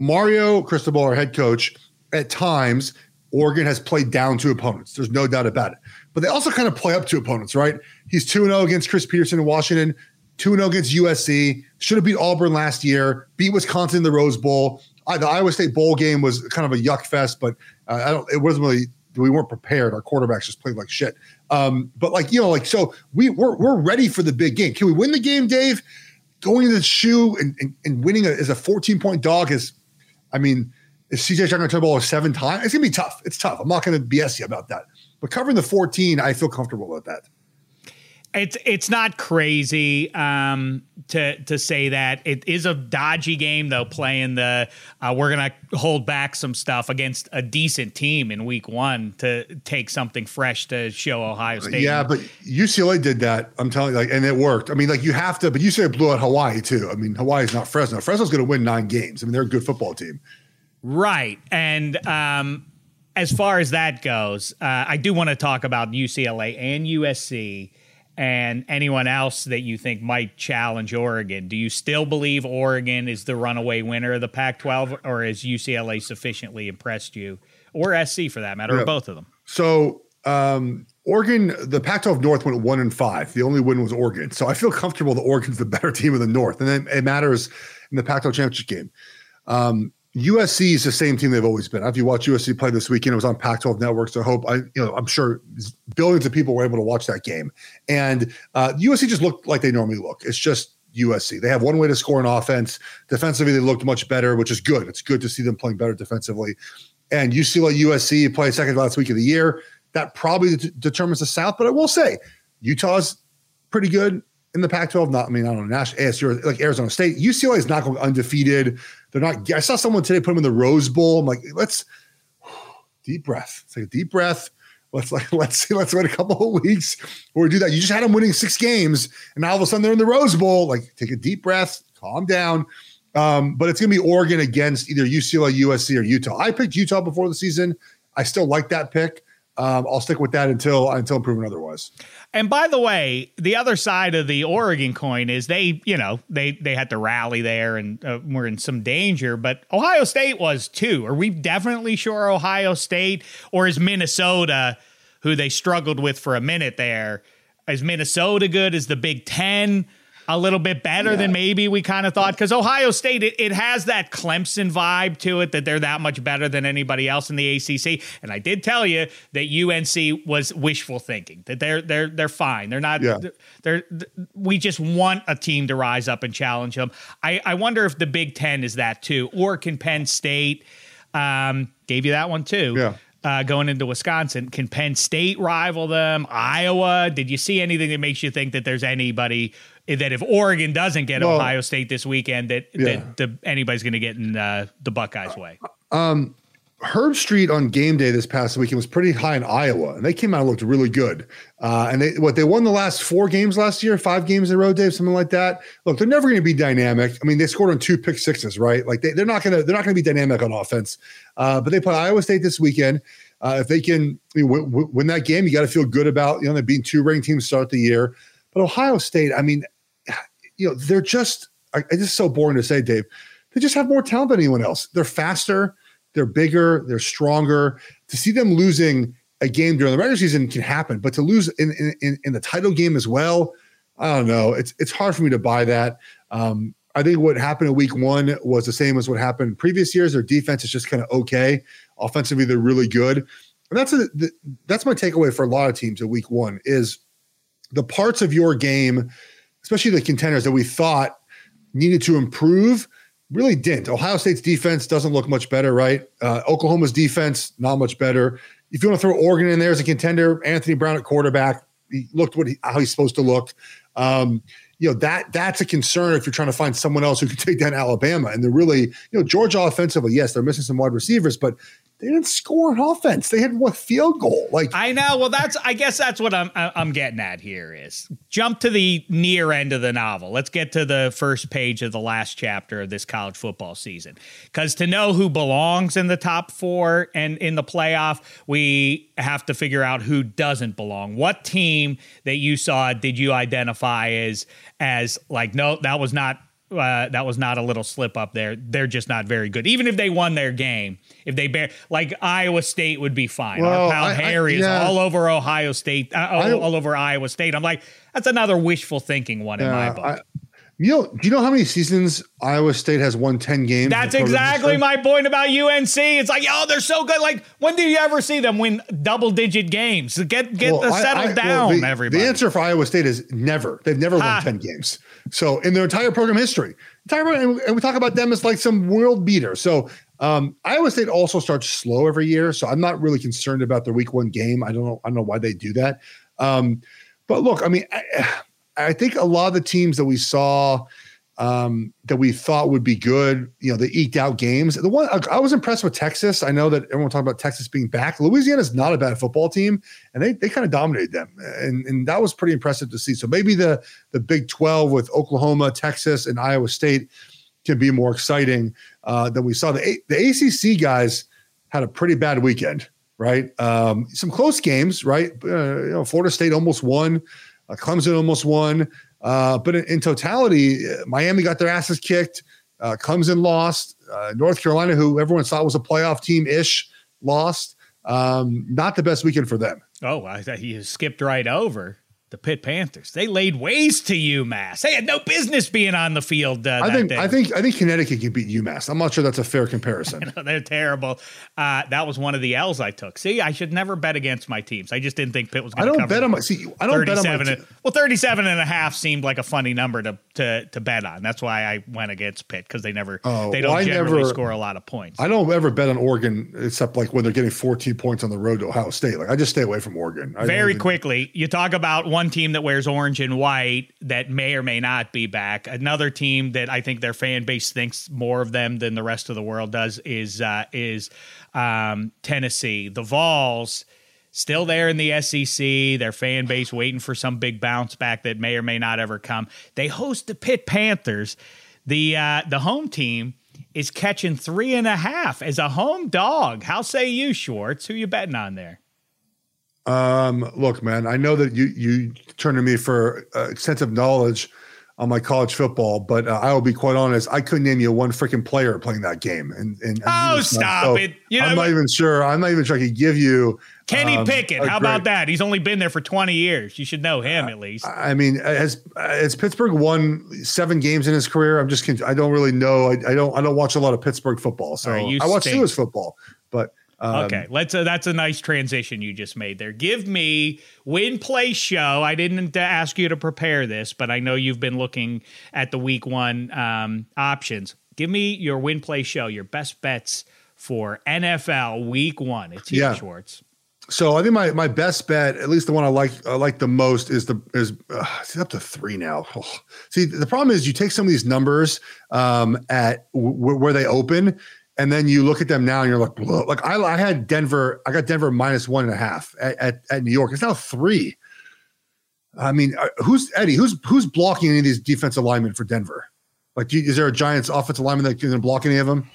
Mario Cristobal, our head coach, at times Oregon has played down to opponents. There's no doubt about it. But they also kind of play up to opponents, right? He's 2 0 against Chris Petersen in Washington, 2 0 against USC, should have beat Auburn last year, beat Wisconsin in the Rose Bowl. Uh, the Iowa State bowl game was kind of a yuck fest, but uh, I don't, it wasn't really, we weren't prepared. Our quarterbacks just played like shit. Um, but like, you know, like, so we, we're, we're ready for the big game. Can we win the game, Dave? Going to the shoe and, and, and winning a, as a 14 point dog is I mean, is CJ Stroud going to turn the ball seven times? It's going to be tough. It's tough. I'm not going to BS you about that. But covering the 14, I feel comfortable with that.
It's it's not crazy um, to to say that it is a dodgy game though. Playing the uh, we're gonna hold back some stuff against a decent team in week one to take something fresh to show Ohio State.
Yeah, but UCLA did that. I'm telling you, like, and it worked. I mean, like you have to, but UCLA blew out Hawaii too. I mean, Hawaii's not Fresno. Fresno's gonna win nine games. I mean, they're a good football team.
Right, and um, as far as that goes, uh, I do want to talk about UCLA and USC and anyone else that you think might challenge Oregon. Do you still believe Oregon is the runaway winner of the Pac 12, or has UCLA sufficiently impressed you, or SC for that matter, yeah. or both of them?
So, um, Oregon, the Pac 12 North went one and five. The only win was Oregon. So I feel comfortable that Oregon's the better [laughs] team of the North. And then it matters in the Pac 12 championship game. Um, USC is the same team they've always been. If you watch USC play this weekend, it was on Pac-12 networks. So I hope I, you know, I'm sure billions of people were able to watch that game. And uh, USC just looked like they normally look. It's just USC. They have one way to score an offense. Defensively, they looked much better, which is good. It's good to see them playing better defensively. And UCLA USC play second last week of the year. That probably determines the South. But I will say, Utah's pretty good in the Pac-12. Not, I mean, I don't know, national ASU like Arizona State. UCLA is not going undefeated. They're not. I saw someone today put them in the Rose Bowl. I'm like, let's [sighs] deep breath. Take a deep breath. Let's like [laughs] let's see. Let's wait a couple of weeks or do that. You just had them winning six games, and now all of a sudden they're in the Rose Bowl. Like, take a deep breath, calm down. Um, but it's gonna be Oregon against either UCLA, USC, or Utah. I picked Utah before the season. I still like that pick. Um, I'll stick with that until until proven otherwise.
And by the way, the other side of the Oregon coin is they, you know, they they had to rally there and uh, we're in some danger. But Ohio State was too. Are we definitely sure Ohio State or is Minnesota, who they struggled with for a minute there, is Minnesota good? Is the Big Ten? A little bit better yeah. than maybe we kind of thought because Ohio State it, it, has that Clemson vibe to it that they're that much better than anybody else in the ACC. And I did tell you that UNC was wishful thinking that they're they're they're fine. They're not. Yeah. They're, they're we just want a team to rise up and challenge them. I I wonder if the Big Ten is that too, or can Penn State um, gave you that one too?
Yeah.
Uh, going into Wisconsin. Can Penn State rival them? Iowa? Did you see anything that makes you think that there's anybody that if Oregon doesn't get well, Ohio State this weekend, that, yeah. that the, anybody's going to get in uh, the Buckeyes' way.
Um, Herbstreit on game day this past weekend was pretty high in Iowa, and they came out and looked really good. Uh, and they what they won the last four games last year, five games in a row, Dave, something like that. Look, they're never going to be dynamic. I mean, they scored on two pick sixes, right? Like they, are not going to they're not going to be dynamic on offense. Uh, but they play Iowa State this weekend. Uh, if they can you know, win, win, that game, you got to feel good about you know they being two ranked teams start the year. But Ohio State, I mean, you know, they're just it's just so boring to say, Dave. They just have more talent than anyone else. They're faster, they're bigger, they're stronger. To see them losing a game during the regular season can happen, but to lose in in, in the title game as well, I don't know. It's it's hard for me to buy that. Um, I think what happened in week one was the same as what happened in previous years. Their defense is just kind of okay. Offensively, they're really good. And that's a, that's my takeaway for a lot of teams at week one is the parts of your game, especially the contenders that we thought needed to improve, really didn't. Ohio State's defense doesn't look much better, right? Uh, Oklahoma's defense not much better. If you want to throw Oregon in there as a contender, Anthony Brown at quarterback, he looked what he, how he's supposed to look. Um, you know that that's a concern if you're trying to find someone else who can [laughs] take down Alabama. And they're really, you know, Georgia offensively, yes, they're missing some wide receivers, but they didn't score an offense. They had one field goal. Like
I know. Well, that's I guess that's what I'm I'm getting at here is jump to the near end of the novel. Let's get to the first page of the last chapter of this college football season. Because to know who belongs in the top four and in the playoff, we have to figure out who doesn't belong. What team that you saw did you identify as as like no, that was not uh, that was not a little slip up there. They're just not very good. Even if they won their game, if they bear like Iowa State would be fine. Well, Our pal I, Harry I, yeah. is all over Ohio State, uh, all, all, over Iowa State. I'm like, that's another wishful thinking one yeah, in my book. I,
you know, do you know how many seasons Iowa State has won 10 games?
That's exactly my point about UNC. It's like, oh, they're so good. Like, when do you ever see them win double digit games? Get get well, the settle I, I, down, well, the, everybody.
The answer for Iowa State is never. They've never ha. won 10 games. So in their entire program history, entire program, and we talk about them as like some world beater. So um, Iowa State also starts slow every year. So I'm not really concerned about their week one game. I don't know. I don't know why they do that. Um, but look, I mean, I, [sighs] I think a lot of the teams that we saw um, that we thought would be good, you know, they eked out games. The one I was impressed with Texas. I know that everyone talked about Texas being back. Louisiana is not a bad football team, and they they kind of dominated them, and and that was pretty impressive to see. So maybe the the Big Twelve with Oklahoma, Texas, and Iowa State can be more exciting uh, than we saw. The the ACC guys had a pretty bad weekend, right? Um, some close games, right? Uh, you know, Florida State almost won. Uh, Clemson almost won. Uh, but in, in, totality, Miami got their asses kicked. Uh, Clemson lost. Uh, North Carolina, who everyone thought was a playoff team ish, lost. Um, not the best weekend for them.
Oh, I you skipped right over the Pitt Panthers. They laid waste to UMass. They had no business being on the field. Uh,
I think.
Day.
I think. I think Connecticut can beat UMass. I'm not sure that's a fair comparison. [laughs]
know, they're terrible. Uh, that was one of the L's I took. See, I should never bet against my teams. I just didn't think Pitt was going
to.
I
don't bet on my. See, I don't bet on my. Te-
well, 37 and a half seemed like a funny number to to to bet on. That's why I went against Pitt because they never. Oh, they don't well, generally never, score a lot of points.
I don't ever bet on Oregon except like when they're getting 14 points on the road to Ohio State. Like I just stay away from Oregon.
I Very quickly, you talk about one team that wears orange orange and white that may or may not be back. Another team that I think their fan base thinks more of them than the rest of the world does is uh, is um, Tennessee. The Vols still there in the SEC. Their fan base waiting for some big bounce back that may or may not ever come. They host the Pitt Panthers. The uh, the home team is catching three and a half as a home dog. How say you, Schwartz? Who you betting on there?
Um, look, man, I know that you you turn to me for uh, extensive knowledge on my college football, but uh, I will be quite honest. I couldn't name you one freaking player playing that game. And, and, and
oh, stop so it!
You know, I'm not even sure. I'm not even sure I could give you
Kenny um, Pickett. How about that? He's only been there for 20 years. You should know him at least.
I mean, has has Pittsburgh won seven games in his career? I'm just I don't really know. I, I don't I don't watch a lot of Pittsburgh football, so right, I watch Steelers football, but
um, okay, let's. Uh, that's a nice transition you just made there. Give me win play show. I didn't ask you to prepare this, but I know you've been looking at the week one um, options. Give me your win play show. Your best bets for NFL week one. It's you, yeah. Schwartz.
So I think my my best bet, at least the one I like I like the most, is the is uh, it's up to three now. Oh. [laughs] See, the problem is you take some of these numbers um, at w- where they open, and then you look at them now and you're like, Whoa. like I, I had Denver, I got Denver minus one and a half at, at, at New York. It's now three. I mean, uh, who's Eddie? Who's who's blocking any of these defensive linemen for Denver? Like, is there a Giants offensive lineman that can block any of them?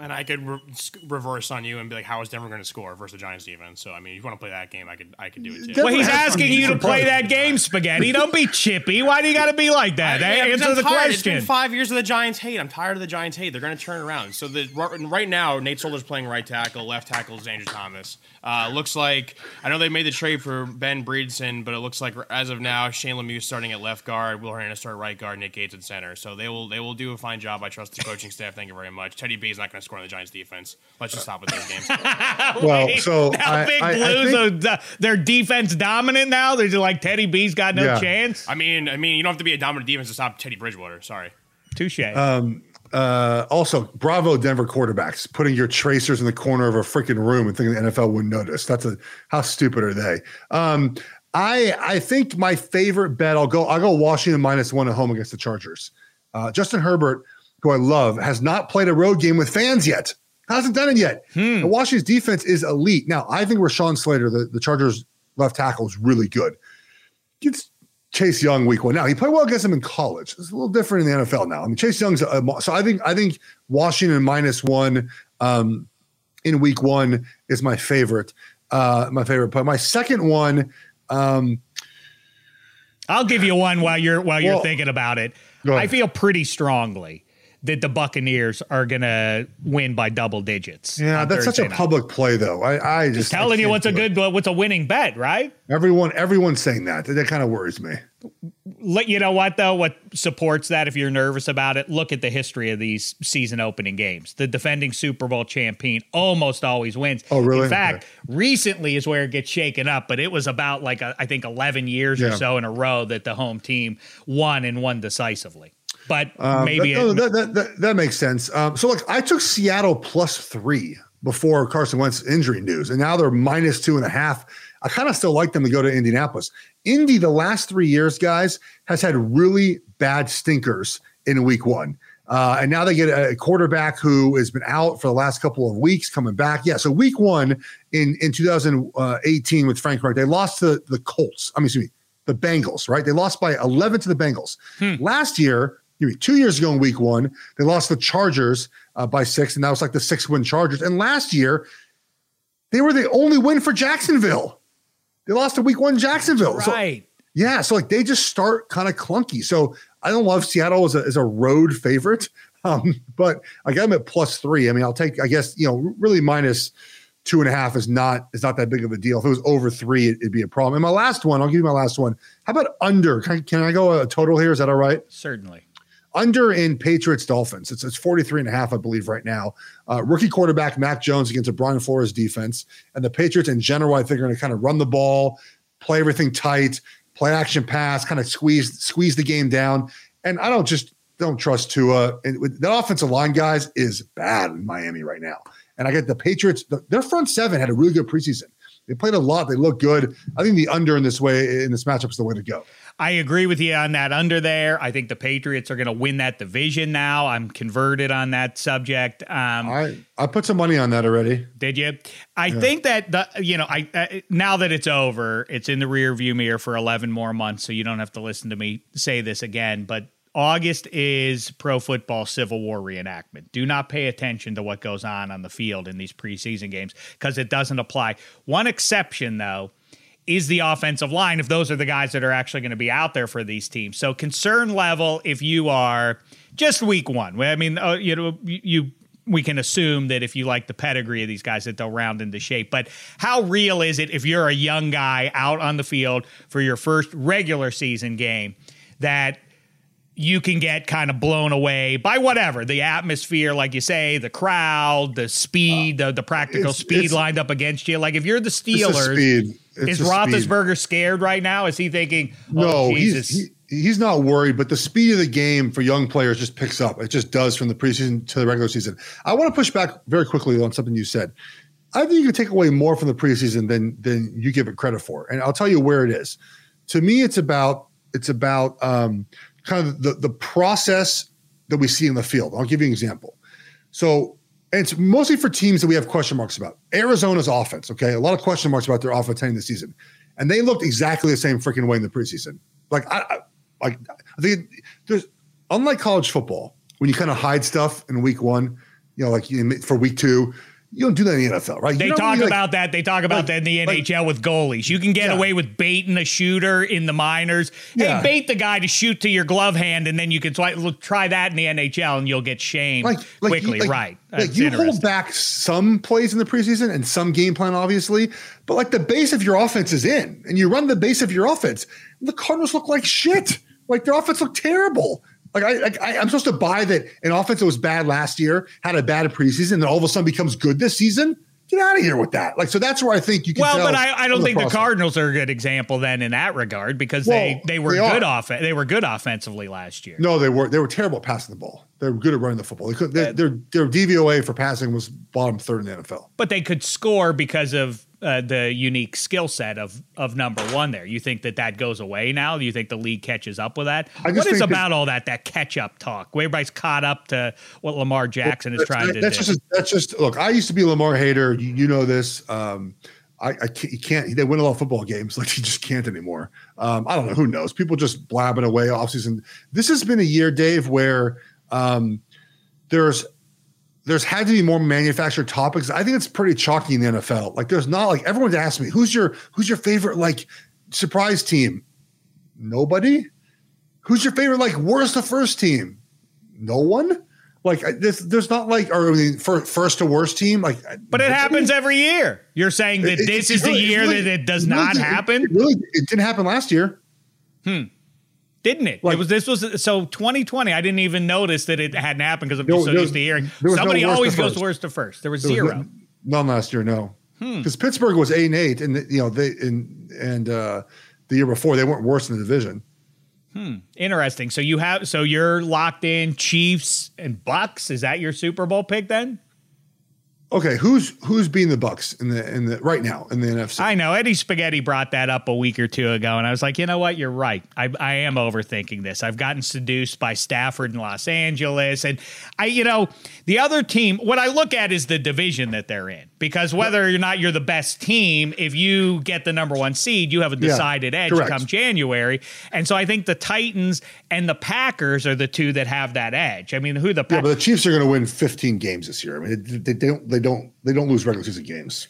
And I could re- reverse on you and be like, "How is Denver going to score versus the Giants defense?" So I mean, if you want to play that game, I could I could do it too.
Well, he's asking you to play that game, Spaghetti. Don't be chippy. Why do you got to be like that?
I, yeah,
Answer the
tired.
question.
It's been five years of the Giants hate. I'm tired of the Giants hate. They're going to turn around. So the right now, Nate Solder's playing right tackle. Left tackle is Andrew Thomas. Uh, looks like I know they made the trade for Ben Bredeson, but it looks like as of now, Shane Lemieux starting at left guard, Will Hernandez start right guard, Nick Gates at center. So they will they will do a fine job. I trust the coaching staff. Thank you very much. Teddy B is not going to score in the Giants defense. Let's just stop with those games. [laughs]
well, so
now
I,
Big
I,
Blues
I think,
are their defense dominant now. They're just like Teddy B's got no
Yeah.
chance.
I mean, I mean, you don't have to be a dominant defense to stop Teddy Bridgewater. Sorry.
Touche.
uh, also, bravo, Denver quarterbacks, putting your tracers in the corner of a freaking room and thinking the NFL wouldn't notice. That's a how stupid are they? Um, I I think my favorite bet. I'll go. I'll go Washington minus one at home against the Chargers. Uh, Justin Herbert, who I love, has not played a road game with fans yet. Hasn't done it yet. And Washington's defense is elite. Now, I think Rashawn Slater, the, the Chargers left tackle, is really good. It's Chase Young week one. Now he played well against him in college. It's a little different in the NFL now. I mean, Chase Young's a, so I think I think Washington minus one um, in week one is my favorite. Uh, my favorite play. My second one. Um,
I'll give you one while you're while you're
Well,
thinking about it. I feel pretty strongly that the Buccaneers are going to win by double digits.
yeah, that's such a
night.
public play, though. I, I just
Just telling
I
you what's a
do it.
good what's a winning bet, right?
Everyone, everyone's saying that. That kind of worries me.
Let you know what though. What supports that? If you're nervous about it, look at the history of these season opening games. The defending Super Bowl champion almost always wins.
Oh, really?
In fact,
Okay.
recently is where it gets shaken up, but it was about like a, I think 11 years or so in a row that the home team won and won decisively. But
Um,
maybe
that, no,
it,
that, that, that, that makes sense. Um, so look, I took Seattle plus three before Carson Wentz injury news, and now they're minus two and a half. I kind of still like them to go to Indianapolis. Indy, the last three years, guys, has had really bad stinkers in week one. Uh, and now they get a quarterback who has been out for the last couple of weeks, coming back. Yeah, so week one in in 2018 with Frank Reich, they lost to the Colts. I mean, excuse me, the Bengals. Right, they lost by 11 to the Bengals. Last year, two years ago in week one, they lost the Chargers uh, by six, and that was like the six win Chargers. And last year, they were the only win for Jacksonville. They lost to week one Jacksonville. So,
right.
yeah, so like they just start kind of clunky. So I don't love Seattle as a, as a road favorite, [laughs] um, but I got them at plus three. I mean, I'll take. I guess you know, really minus two and a half is not is not that big of a deal. If it was over three, it, would be a problem. And my last one, I'll give you my last one. How about under? Can I, can I go a total here? Is that all right?
Certainly.
Under in Patriots Dolphins. It's it's 43 and a half, I believe, right now. Uh, rookie quarterback Mac Jones against a Brian Flores defense. And the Patriots in general, I think, are going to kind of run the ball, play everything tight, play action pass, kind of squeeze squeeze the game down. And I don't just don't trust Tua. And that offensive line, guys, is bad in Miami right now. And I get the Patriots, the, their front seven had a really good preseason. They played a lot. They look good. I think the under in this way in this matchup is the way to go.
I agree with you on that under there. I think the Patriots are going to win that division now. I'm converted on that subject. Um,
I I put some money on that already.
Did you? I think that the you know I uh, now that it's over, it's in the rear view mirror for 11 more months, so you don't have to listen to me say this again. But August is pro football Civil War reenactment. Do not pay attention to what goes on on the field in these preseason games because it doesn't apply. One exception though is the offensive line if those are the guys that are actually going to be out there for these teams. So concern level if you are just week 1. I mean, uh, you know, you, you we can assume that if you like the pedigree of these guys that they'll round into shape. But how real is it if you're a young guy out on the field for your first regular season game that you can get kind of blown away by whatever the atmosphere, like you say, the crowd, the speed, the, the practical
it's-
speed
it's-
lined up against you. Like if you're the Steelers, is
the speed.
Roethlisberger scared right now? Is he thinking, oh,
No,
Jesus.
he's he, he's not worried, but the speed of the game for young players just picks up. It just does from the preseason to the regular season. I want to push back very quickly on something you said. I think you can take away more from the preseason than than you give it credit for, and I'll tell you where it is. To me, it's about it's about um, kind of the the process that we see in the field. I'll give you an example. So it's mostly for teams that we have question marks about. Arizona's offense, okay, a lot of question marks about their offense heading the season, and they looked exactly the same freaking way in the preseason. Like I, I like I think there's unlike college football when you kind of hide stuff in week one. you know, like for week two. You don't do that in the NFL, right?
They talk really, about like, that. They talk about like, that in the NHL like, with goalies. You can get yeah. away with baiting a shooter in the minors. Yeah. Hey, bait the guy to shoot to your glove hand, and then you can try, try that in the NHL, and you'll get shamed quickly.
You,
right?
Like you hold back some plays in the preseason and some game plan, obviously, but like the base of your offense is in, and you run the base of your offense. The Cardinals look like shit. Like their offense looked terrible. Like I, I, am supposed to buy that an offense that was bad last year had a bad preseason, and all of a sudden becomes good this season. Get out of here with that. Like, so that's where I think you can.
Well, but I, I don't think the, the, Cardinals are a good example then in that regard because well, they they were they good off they were good offensively last year.
No, they were they were terrible at passing the ball. They were good at running the football. They could uh, their their DVOA for passing was bottom third in the NFL.
But they could score because of uh, the unique skill set of of number one there. You think that that goes away now? Do you think the league catches up with that? What is about all that that catch up talk? Everybody's caught up to what Lamar Jackson well, is trying
that,
to
that's
do.
Just, that's just look. I used to be a Lamar hater. You, you know this. Um, I, I can't, you can't. They win a lot of football games. [laughs] Like you just can't anymore. Um, I don't know. Who knows? People just blabbing away off season. This has been a year, Dave, where um, there's there's had to be more manufactured topics. I think it's pretty chalky in the NFL. Like there's not like everyone's asked me, who's your who's your favorite like surprise team? Nobody. Who's your favorite like worst to first team? No one. Like this, there's not like or I mean, first to worst team. Like,
but it happens every year. You're saying that it, this is really, the year really, that it does it really, not happen.
It, really, it didn't happen last year.
Hmm didn't it? Like, it was this was so 2020. I didn't even notice that it hadn't happened because I'm just so used to hearing somebody no always goes worst to first. There was there zero. Was
no, none last year, no, because hmm. Pittsburgh was eight and eight, and you know they and and uh, the year before they weren't worse in the division.
Hmm. Interesting. So you have so you're locked in Chiefs and Bucks. Is that your Super Bowl pick then?
Okay, who's who's being the Bucks in the in the right now in the NFC?
I know Eddie Spaghetti brought that up a week or two ago, and I was like, you know what, you're right. I, I am overthinking this. I've gotten seduced by Stafford in Los Angeles, and I, you know, the other team. What I look at is the division that they're in, because whether or not you're the best team, if you get the number one seed, you have a decided yeah, edge correct. come January, and so I think the Titans and the Packers are the two that have that edge. I mean, who the
yeah, but the Chiefs are going to win 15 games this year. I mean, they, they don't they don't they don't lose regular season games.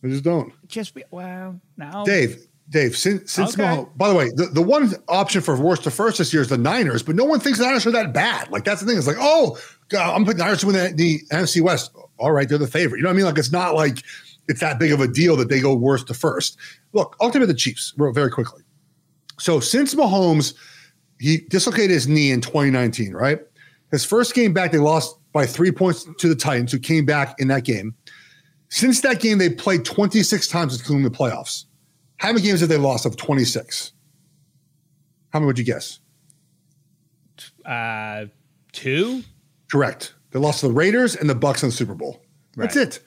They just don't.
Just be, well, now
Dave, Dave, since since okay. Mahomes, by the way, the, the one option for worst to first this year is the Niners, but no one thinks the Niners are that bad. Like that's the thing. It's like, oh, God, I'm putting the Niners to win the, the NFC West. All right, they're the favorite. You know what I mean? Like it's not like it's that big of a deal that they go worst to first. Look, ultimately the Chiefs very quickly. So since Mahomes, he dislocated his knee in 2019, right? His first game back, they lost by three points to the Titans, who came back in that game. Since that game, they played 26 times, including the playoffs. How many games have they lost of 26? How many would you guess?
Uh, two.
Correct. They lost to the Raiders and the Bucks in the Super Bowl. Right. That's it.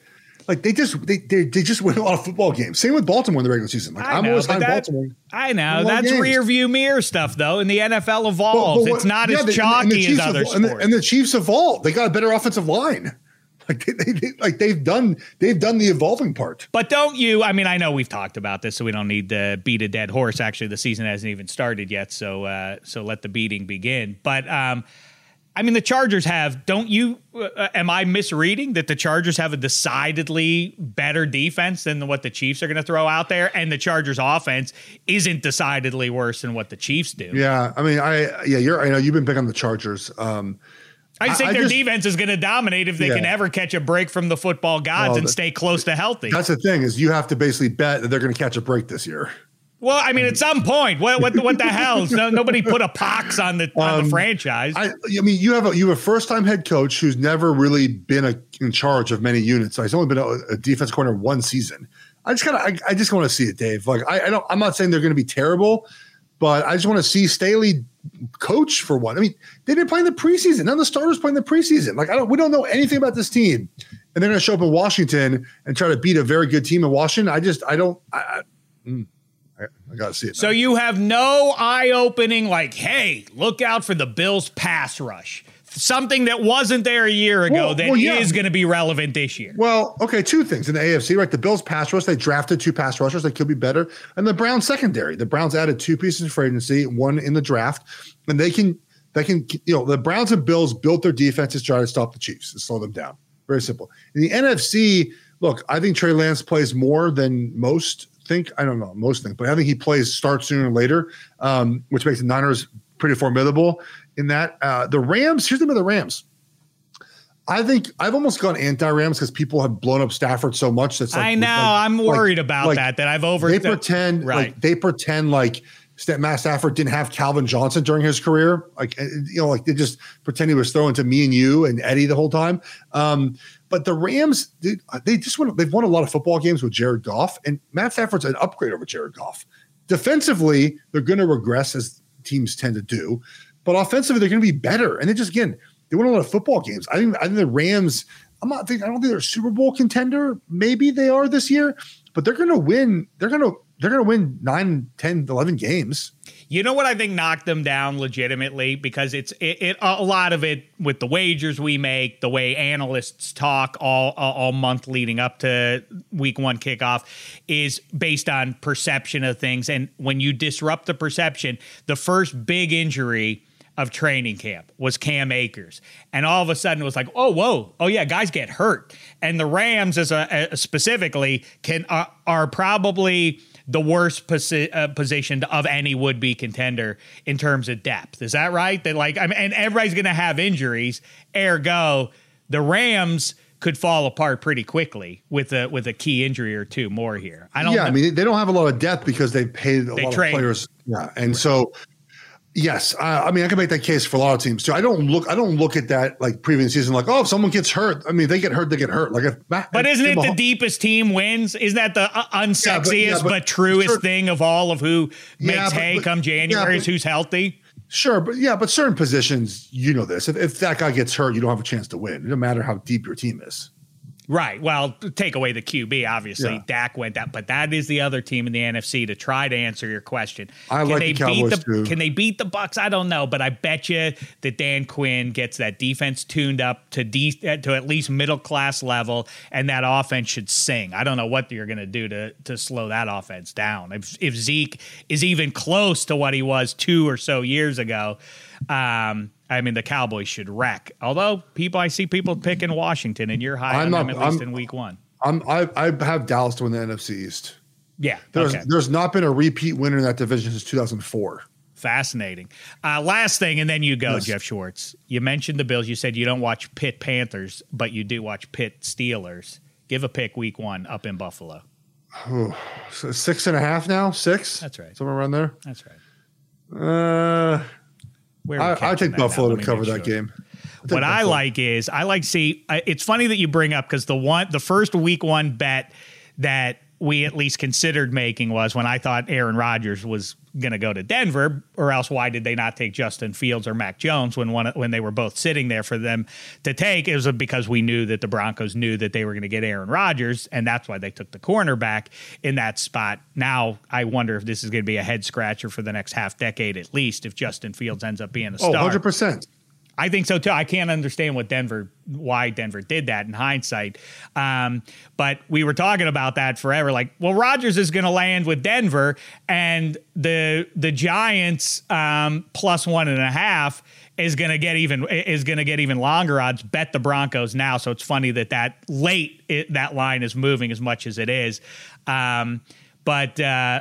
Like they just they, they, they just win a lot of football games. Same with Baltimore in the regular season. Like I am always high Baltimore.
I know that's rear view mirror stuff though, and the NFL evolves. But, but what, it's not yeah, as chalky as other
sports. And the, and the Chiefs evolved. They got a better offensive line. [laughs] Like they, they, like they've done they've done the evolving part.
But don't you? I mean, I know we've talked about this, so we don't need to beat a dead horse. Actually, the season hasn't even started yet, so uh, so let the beating begin. But um, I mean, the Chargers have. Don't you? Uh, am I misreading that the Chargers have a decidedly better defense than what the Chiefs are going to throw out there, and the Chargers' offense isn't decidedly worse than what the Chiefs do?
Yeah, I mean, I yeah, you're. I know you've been big on the Chargers. Um,
I think I, their just, defense is going to dominate if they yeah. can ever catch a break from the football gods well, and stay close to healthy.
That's the thing is you have to basically bet that they're going to catch a break this year.
Well, I mean, at some point, what what, what the hell? No, nobody put a pox on the on um, the franchise.
I, I, mean, you have a you have a first time head coach who's never really been a, in charge of many units. So he's only been a, a defense corner one season. I just kind of I, I, just want to see it, Dave. Like I, I don't. I'm not saying they're going to be terrible, but I just want to see Staley coach for one. I mean, they didn't play in the preseason. None of the starters play in the preseason. Like I don't, we don't know anything about this team, and they're going to show up in Washington and try to beat a very good team in Washington. I just, I don't. I, I, mm, I got to see it.
So you have no eye-opening, like, hey, look out for the Bills' pass rush something that wasn't there a year ago well, that well, yeah. is going to be relevant this year.
Well, okay, two things in the AFC, right? The Bills pass rush, they drafted two pass rushers that could be better, and the Browns secondary. The Browns added two pieces for agency, one in the draft, and they can they can you know the Browns and Bills built their defenses to try to stop the Chiefs and slow them down. Very simple. In the NFC, look, I think Trey Lance plays more than most think. I don't know most things, but I think he plays start sooner or later, um, which makes the Niners pretty formidable in that. Uh, the Rams, here's the the Rams. I think I've almost gone anti-Rams because people have blown up Stafford so much. That's like,
I know.
like-
I'm worried
like-
about that. That I've over.
They pretend
right.
like they pretend like Matt Stafford didn't have Calvin Johnson during his career. Like you know, like they just pretend he was throwing to me and you and Eddie the whole time. Um, but the Rams, they, uh, they just won. They've won a lot of football games with Jared Goff, and Matt Stafford's an upgrade over Jared Goff. Defensively, they're going to regress as teams tend to do, but offensively, they're going to be better. And they just again, they won a lot of football games. I think I think the Rams. I'm not. I don't think they're a Super Bowl contender. Maybe they are this year, but they're going to win. They're going to they're going to win 9, 10, 11 games.
You know what I think knocked them down legitimately because it's it, it a lot of it with the wagers we make, the way analysts talk all all month leading up to week 1 kickoff is based on perception of things and when you disrupt the perception, the first big injury of training camp was Cam Akers. And all of a sudden it was like, "Oh, whoa. Oh yeah, guys get hurt." And the Rams as a, a specifically can uh, are probably the worst posi- uh, positioned of any would be contender in terms of depth. Is that right? That like, I mean, and everybody's going to have injuries. Ergo, the Rams could fall apart pretty quickly with a with a key injury or two more here. I don't.
yeah,
know.
I mean they don't have a lot of depth because they paid a
They
lot
trade.
of players. Yeah, and so yes, I, I mean I can make that case for a lot of teams too. I don't look I don't look at that like previous season like oh if someone gets hurt. I mean they get hurt they get hurt. Like if Matt,
But isn't it the deepest team wins? Isn't that the uh, unsexiest
yeah,
but,
but
truest
sure.
thing of all of who makes
Yeah, but-
hay
but-
come January
yeah,
is who's healthy?
Sure, but yeah, but certain positions, you know this. If, if that guy gets hurt, you don't have a chance to win. It doesn't matter how deep your team is.
Right. Well, take away the QB, obviously.
Yeah.
Dak went out, but that is the other team in the NFC to try to answer your question.
I like the
beat
Cowboys,
the
too.
Can they beat the Bucks? I don't know, but I bet you that Dan Quinn gets that defense tuned up to de- uh, to at least middle class level, and that offense should sing. I don't know what you're going to do to to slow that offense down. If if Zeke is even close to what he was two or so years ago. Um, I mean, the Cowboys should wreck. Although people, I see people picking Washington, and you're high
I'm
on
not-
them at least
I'm-
in week one.
I'm I, I have Dallas to win the NFC East.
Yeah.
There's
okay.
there's not been a repeat winner in that division since 2004.
Fascinating. Uh, last thing, and then you go,
Yes.
Jeff Schwartz. You mentioned the Bills. You said you don't watch Pitt Panthers, but you do watch Pitt Steelers. Give a pick week one up in Buffalo. [sighs]
So six and a half now, six.
That's right.
somewhere around there.
That's right.
Uh,
Where
I, I take? Buffalo to cover that
sure.
game. I
What I
Buffalo.
like is I like see. I- It's funny that you bring up because the one, the first week one bet that we at least considered making was when I thought Aaron Rodgers was going to go to Denver, or else why did they not take Justin Fields or Mac Jones when one when they were both sitting there for them to take? It was because we knew that the Broncos knew that they were going to get Aaron Rodgers, and that's why they took the cornerback in that spot. Now I wonder if this is going to be a head scratcher for the next half decade at least if Justin Fields ends up being a
Oh,
star.
100 percent.
I think so too. I can't understand what Denver, why Denver did that in hindsight. Um, but we were talking about that forever. Like, well, Rodgers is going to land with Denver, and the the Giants um, plus one and a half is going to get even is going to get even longer odds. Bet the Broncos now. So it's funny that that late it, that line is moving as much as it is. Um, but uh,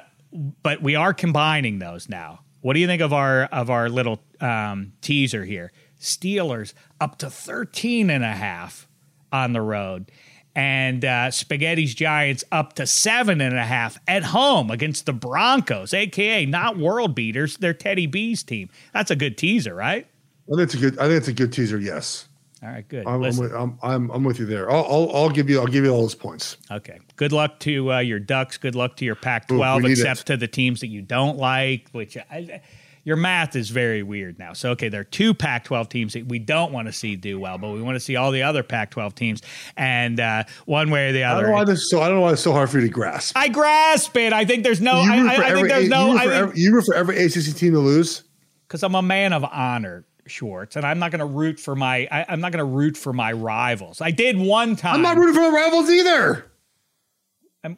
but we are combining those now. What do you think of our of our little um, teaser here? Steelers up to 13 and a half on the road. And uh, Spaghetti's Giants up to seven and a half at home against the Broncos, aka not world beaters. They're Teddy B's team. That's a good teaser, right?
I think it's a good. I think it's a good teaser. Yes,
All right, good.
I'm, I'm, with, I'm, I'm, I'm with you there. I'll, I'll, I'll give you. I'll give you all those points.
okay. Good luck to uh, your Ducks. Good luck to your Pac-12,
Ooh,
except
it.
to the teams that you don't like. Which I, your math is very weird now. So okay, there are two Pac-12 teams that we don't want to see do well, but we want to see all the other Pac-12 teams, and uh, one way or the
I don't
other.
know why this. So I don't know why it's so hard for you to grasp.
I grasp it. I think there's no. I, I, I think there's no.
You root,
I
for
think
every, you root for every ACC team to lose.
because I'm a man of honor, Schwartz, and I'm not going to root for my. I, I'm not going to root for my rivals. I did one time.
I'm not rooting for the rivals either.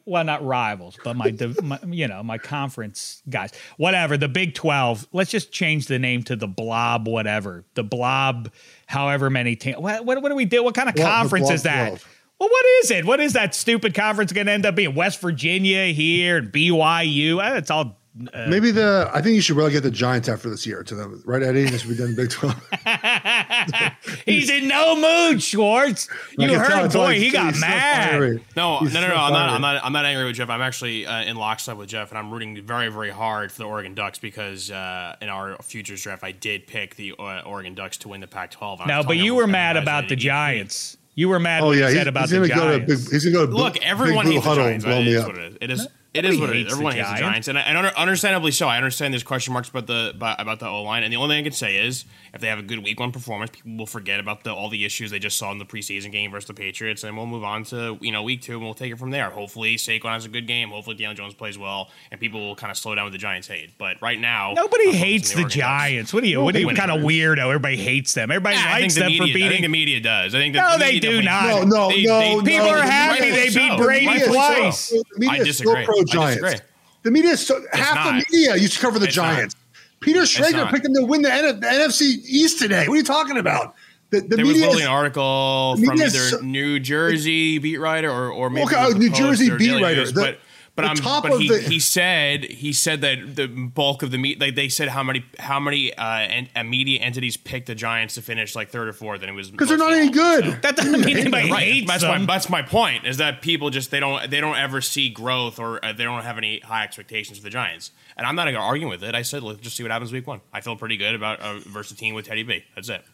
Well, not rivals, but my, my, you know, my conference guys. Whatever the Big Twelve. Let's just change the name to the Blob. Whatever the Blob. However many teams. What, what, what do we do? What kind of
the
conference is that?
12.
Well, what is it? What is that stupid conference going to end up being? West Virginia here and BYU. Eh, It's all. Uh,
Maybe the I think you should relegate the Giants after this year to them, right, Eddie? This should be done Big Twelve. [laughs]
he's in no mood, Schwartz. You
can tell
heard,
it's like-
boy, he got
he's so
mad.
fiery.
No,
He's
no, no,
so
no. I'm not. I'm not. I'm not angry with Jeff. I'm actually uh, in lockstep with Jeff, and I'm rooting very, very hard for the Oregon Ducks because uh, in our futures draft, I did pick the uh, Oregon Ducks to win the Pac-12. and I
No, but you were mad about the
he-
Giants. You were mad
Oh yeah,
you
he's,
said about
he's
the
gonna go to
Giants.
big. He's gonna go. To
Look,
big,
everyone
big blue
hates the Giants.
and blow
It
me
is
up.
what it is. It is. It
Nobody
is what it
hates the
Everyone hates the
Giants.
Giants, and, and understandably so. I understand there's question marks about the about, about the O line, and the only thing I can say is if they have a good week one performance, people will forget about the all the issues they just saw in the preseason game versus the Patriots, and we'll move on to you know week two, and we'll take it from there. Hopefully, Saquon has a good game. Hopefully, Daniel Jones plays well, and people will kind of slow down with the Giants hate. But right now,
Nobody
I'm
hates
on
the Giants. What are you? What are you kind of weirdo? Everybody hates them. Everybody
Yeah,
likes
the
them
media,
for
I think
beating.
the media does. I think the,
No,
the
they
media
do not.
No, no,
They-
no,
they-
no.
People are happy they beat Brady
the media is
twice.
So, the media
I disagree.
So
I
pro Giants.
disagree.
The media is so half
not.
the media used to cover the
It's not.
Giants. Peter Schrager picked them to win the, N- the NFC East today. What are you talking about? The, the
There was
media
literally
is,
an article
the
from either
so-
New Jersey beat writer or, or maybe
Okay,
it was
oh,
the
New
Post
Jersey beat
Daily
writer.
News,
The-
but but
the
I'm
top
but
of
he,
the-
he said he said that the bulk of the meet like they said how many how many uh, en- uh, media entities picked the Giants to finish like third or fourth and it was
because they're not any good.
so.
That doesn't mean anybody
Right,
hates
that's
them.
my that's my point. Is that people just they don't they don't ever see growth or uh, they don't have any high expectations for the Giants. And I'm not going to argue with it. I said let's just see what happens week one. I feel pretty good about uh, versus a team with Teddy B. That's it.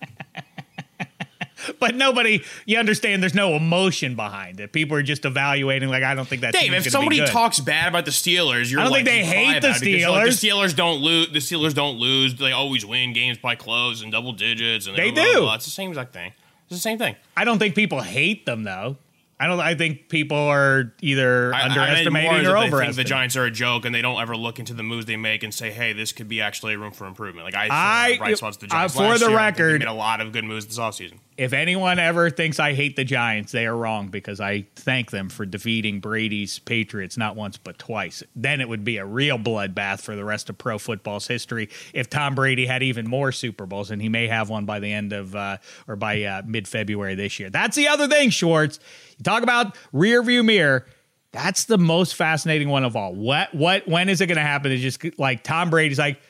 [laughs]
but nobody, you understand. There's no emotion behind it. People are just evaluating. Like I don't think that.
Dave, if somebody
be good.
talks bad about the Steelers, you're
I don't
like,
think they hate the
about it because you're like,
Steelers.
the Steelers don't lose. The Steelers don't lose. They always win games by close and double digits. And
They
blah, blah,
do.
blah. It's the same exact thing. It's the same thing.
I don't think people hate them though. I don't. I think people are either
I- I mean,
underestimating or
they think
overestimating.
the Giants are a joke, and they don't ever look into the moves they make and say, "Hey, this could be actually room for improvement." Like I,
I-
bright spots the
uh, for the
year. I think they
record-
made a lot of good moves this offseason.
If anyone ever thinks I hate the Giants, they are wrong because I thank them for defeating Brady's Patriots not once but twice. Then it would be a real bloodbath for the rest of pro football's history if Tom Brady had even more Super Bowls, and he may have one by the end of uh, or by uh, mid February this year. That's the other thing, Schwartz. You talk about rear view mirror. That's the most fascinating one of all. What what when is it going to happen? It's just like Tom Brady's like.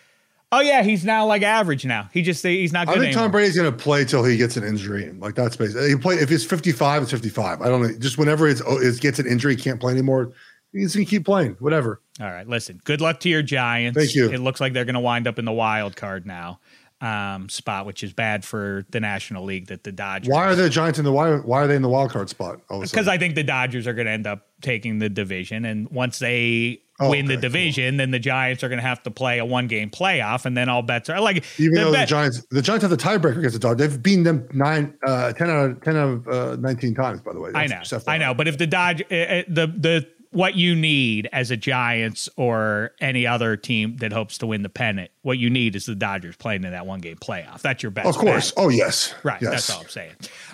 Oh yeah, he's now like average now. He just he's not good
I think
anymore.
Tom Brady's going to play till he gets an injury. Like that's basically he play if it's 55, it's 55. I don't know. Just whenever it's oh, it gets an injury, he can't play anymore. He's going to keep playing. Whatever.
All right, listen. Good luck to your Giants.
Thank you.
It looks like they're going to wind up in the wild card now um, spot, which is bad for the National League. That the Dodgers.
Why are the Giants in the why? Why are they in the wild card spot? all of a
Because? I think the Dodgers are going to end up taking the division, and once they
Oh,
win the
okay,
division, then the Giants are going to have to play a one-game playoff, and then all bets are like
even
the
though the Giants, the Giants have the tiebreaker against the Dodgers. They've beaten them nine, uh, 10 out of ten out of uh, nineteen times. By the way,
I know, I know. But if the Dodge, uh, uh, the the what you need as a Giants or any other team that hopes to win the pennant, what you need is the Dodgers playing in that one game playoff. That's your best.
Of course.
bet.
Oh yes.
Right.
Yes.
That's all I'm saying.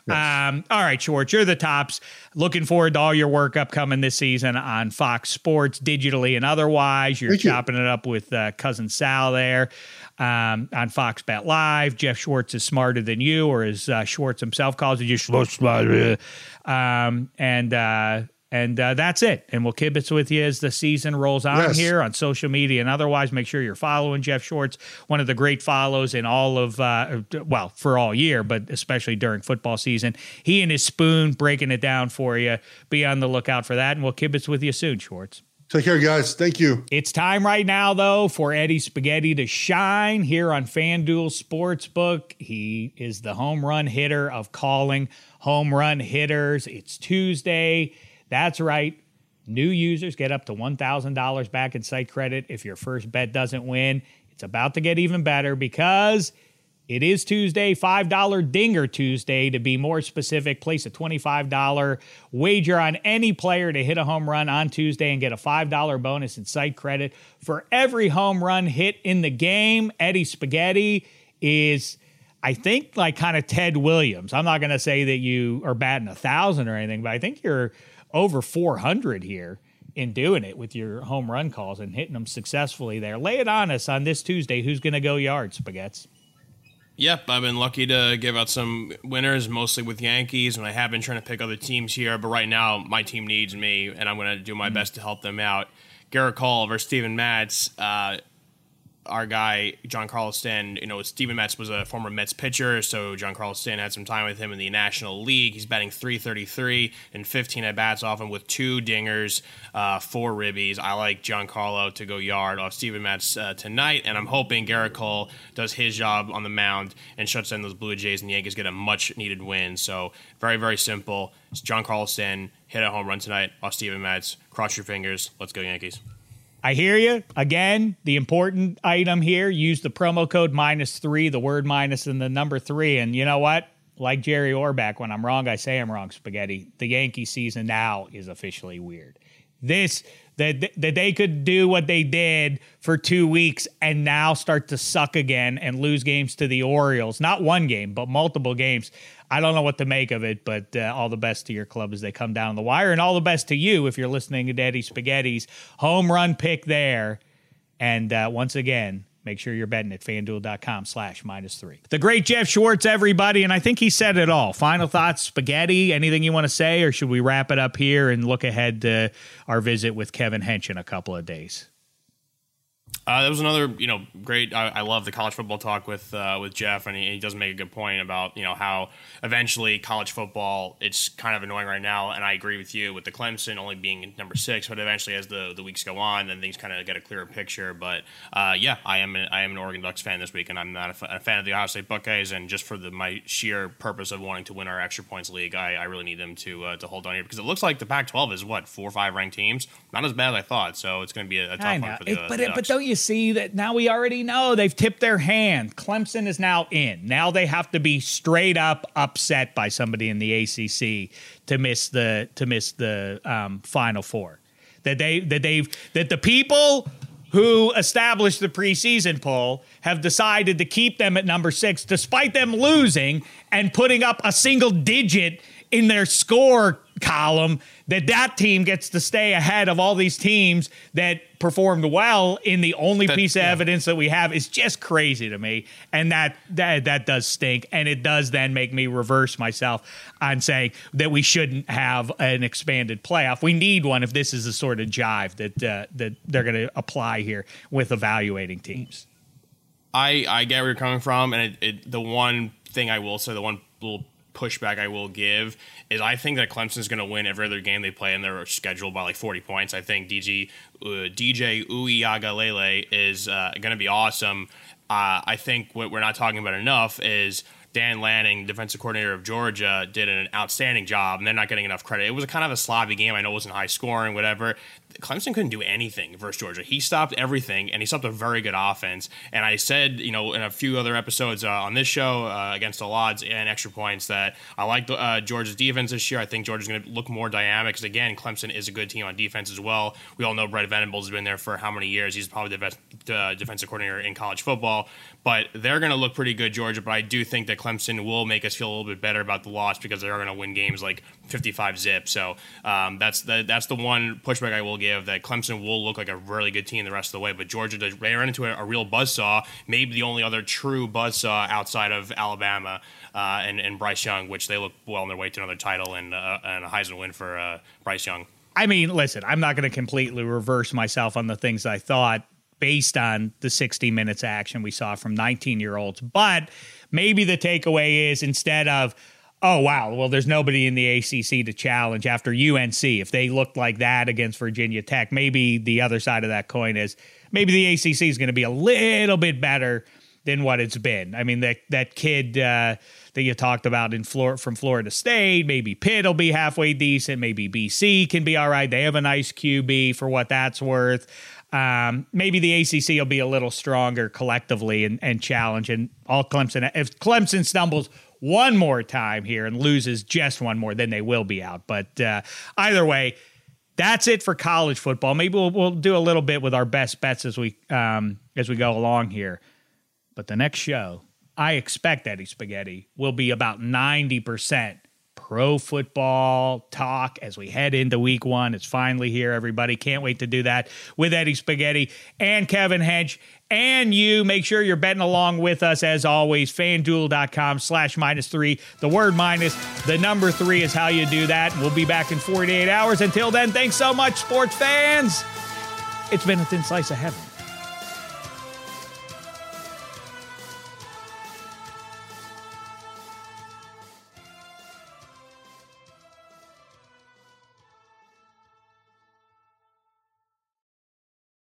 Um, all right, Schwartz, you're the tops. Looking forward to all your work upcoming this season on Fox Sports, digitally and otherwise. You're
Thank you.
chopping it up with uh, cousin Sal there um, on Fox Bet Live. Jeff Schwartz is smarter than you, or as uh, Schwartz himself calls it, you Schwartz smarter. Um, and uh, and uh, that's it. And we'll kibitz with you as the season rolls on
Yes.
here on social media and otherwise. Make sure you're following Jeff Schwartz, one of the great follows in all of, uh, well, for all year, but especially during football season. He and his spoon breaking it down for you. Be on the lookout for that. And we'll kibitz with you soon, Schwartz.
Take care, guys. Thank you.
It's time right now, though, for Eddie Spaghetti to shine here on FanDuel Sportsbook. He is the home run hitter of calling home run hitters. It's Tuesday. That's right. New users get up to $1,000 back in site credit if your first bet doesn't win. It's about to get even better because it is Tuesday, $5 Dinger Tuesday to be more specific. Place a $25 wager on any player to hit a home run on Tuesday and get a $5 bonus in site credit for every home run hit in the game. Eddie Spaghetti is, I think, like kind of Ted Williams. I'm not going to say that you are batting a thousand or anything, but I think you're over 400 here. in doing it with your home run calls and hitting them successfully there. Lay it on us on this Tuesday. Who's going to go yards, Spaghettis?
Yep, I've been lucky to give out some winners, mostly with Yankees, and I have been trying to pick other teams here. But right now, my team needs me, and I'm going to do my mm-hmm. best to help them out. Gerrit Cole versus Steven Matz. Uh, our guy John Stanton, you know, Steven Matz was a former Mets pitcher, so John Stanton had some time with him in the National League. He's batting 333 and 15 at bats off him with two dingers, uh, four ribbies. I like Giancarlo to go yard off Steven Matz uh, tonight, and I'm hoping Gerrit Cole does his job on the mound and shuts down those Blue Jays, and the Yankees get a much needed win. So very, very simple. It's Giancarlo Stanton hit a home run tonight off Steven Matz. Cross your fingers. Let's go Yankees.
I hear you. Again, the important item here use the promo code minus three, the word minus and the number three. And you know what? Like Jerry Orbach, when I'm wrong, I say I'm wrong, spaghetti. The Yankee season now is officially weird. This, that, that they could do what they did for two weeks and now start to suck again and lose games to the Orioles. Not one game, but multiple games. I don't know what to make of it, but uh, all the best to your club as they come down the wire, and all the best to you if you're listening to Daddy Spaghetti's home run pick there. And uh, once again, make sure you're betting at fanduel.com slash minus three. The great Jeff Schwartz, everybody, and I think he said it all. Final thoughts, spaghetti, anything you want to say, or should we wrap it up here and look ahead to our visit with Kevin Hench in a couple of days?
Uh, that was another, you know, great. I, I love the college football talk with uh, with Jeff, and he, he, does make a good point about you know how eventually college football it's kind of annoying right now, and I agree with you with the Clemson only being number six, but eventually as the, the weeks go on, then things kind of get a clearer picture. But uh, yeah, I am an, I am an Oregon Ducks fan this week, and I'm not a, f- a fan of the Ohio State Buckeyes, and just for the my sheer purpose of wanting to win our extra points league, I, I really need them to uh, to hold on here because it looks like the Pac-12 is what four or five ranked teams, not as bad as I thought, so it's going to be a, a tough one for the. It,
but
the
it, but don't you see that now we already know they've tipped their hand. Clemson is now in. Now they have to be straight up upset by somebody in the ACC to miss the to miss the um, Final Four. That they that they've that the people who established the preseason poll have decided to keep them at number six despite them losing and putting up a single digit in their score column that that team gets to stay ahead of all these teams that performed well in the only that, piece of yeah. evidence that we have. Is just crazy to me. And that that that does stink. And it does then make me reverse myself on saying that we shouldn't have an expanded playoff. We need one if this is the sort of jive that uh, that they're going to apply here with evaluating teams.
I I get where you're coming from. And it, it, the one thing I will say the one little pushback I will give is I think that Clemson is going to win every other game they play in their schedule by like 40 points. I think DG, uh, DJ Uiagalelei is uh, going to be awesome. Uh, I think what we're not talking about enough is – Dan Lanning, defensive coordinator of Georgia, did an outstanding job, and they're not getting enough credit. It was kind of a sloppy game. I know it wasn't high scoring, whatever. Clemson couldn't do anything versus Georgia. He stopped everything, and he stopped a very good offense. And I said, you know, in a few other episodes uh, on this show uh, against the odds and extra points that I like uh, Georgia's defense this year. I think Georgia's going to look more dynamic because again, Clemson is a good team on defense as well. We all know Brent Venables has been there for how many years? He's probably the best uh, defensive coordinator in college football but they're going to look pretty good, Georgia. But I do think that Clemson will make us feel a little bit better about the loss because they're going to win games like 55 zip. So um, that's the that's the one pushback I will give that Clemson will look like a really good team the rest of the way. But Georgia does ran into a, a real buzzsaw, maybe the only other true buzzsaw outside of Alabama uh, and, and Bryce Young, which they look well on their way to another title and, uh, and a Heisman win for uh, Bryce Young.
I mean, listen, I'm not going to completely reverse myself on the things I thought based on the 60 minutes action we saw from 19 year olds. But maybe the takeaway is instead of, oh, wow, well, there's nobody in the ACC to challenge after UNC. If they looked like that against Virginia Tech, maybe the other side of that coin is maybe the ACC is going to be a little bit better than what it's been. I mean, that, that kid. Uh, that you talked about in Florida from Florida State. Maybe Pitt will be halfway decent. Maybe BC can be all right. They have a nice QB for what that's worth. Um, maybe the ACC will be a little stronger collectively and, and challenge. And all Clemson, if Clemson stumbles one more time here and loses just one more, then they will be out. But uh, either way, that's it for college football. Maybe we'll, we'll do a little bit with our best bets as we um, as we go along here. But the next show, I expect Eddie Spaghetti will be about ninety percent pro football talk as we head into week one. It's finally here, everybody. Can't wait to do that with Eddie Spaghetti and Kevin Hench and you. Make sure you're betting along with us as always. FanDuel.com slash minus three. The word minus, the number three is how you do that. We'll be back in 48 hours. Until then, thanks so much, sports fans. It's been a thin slice of heaven.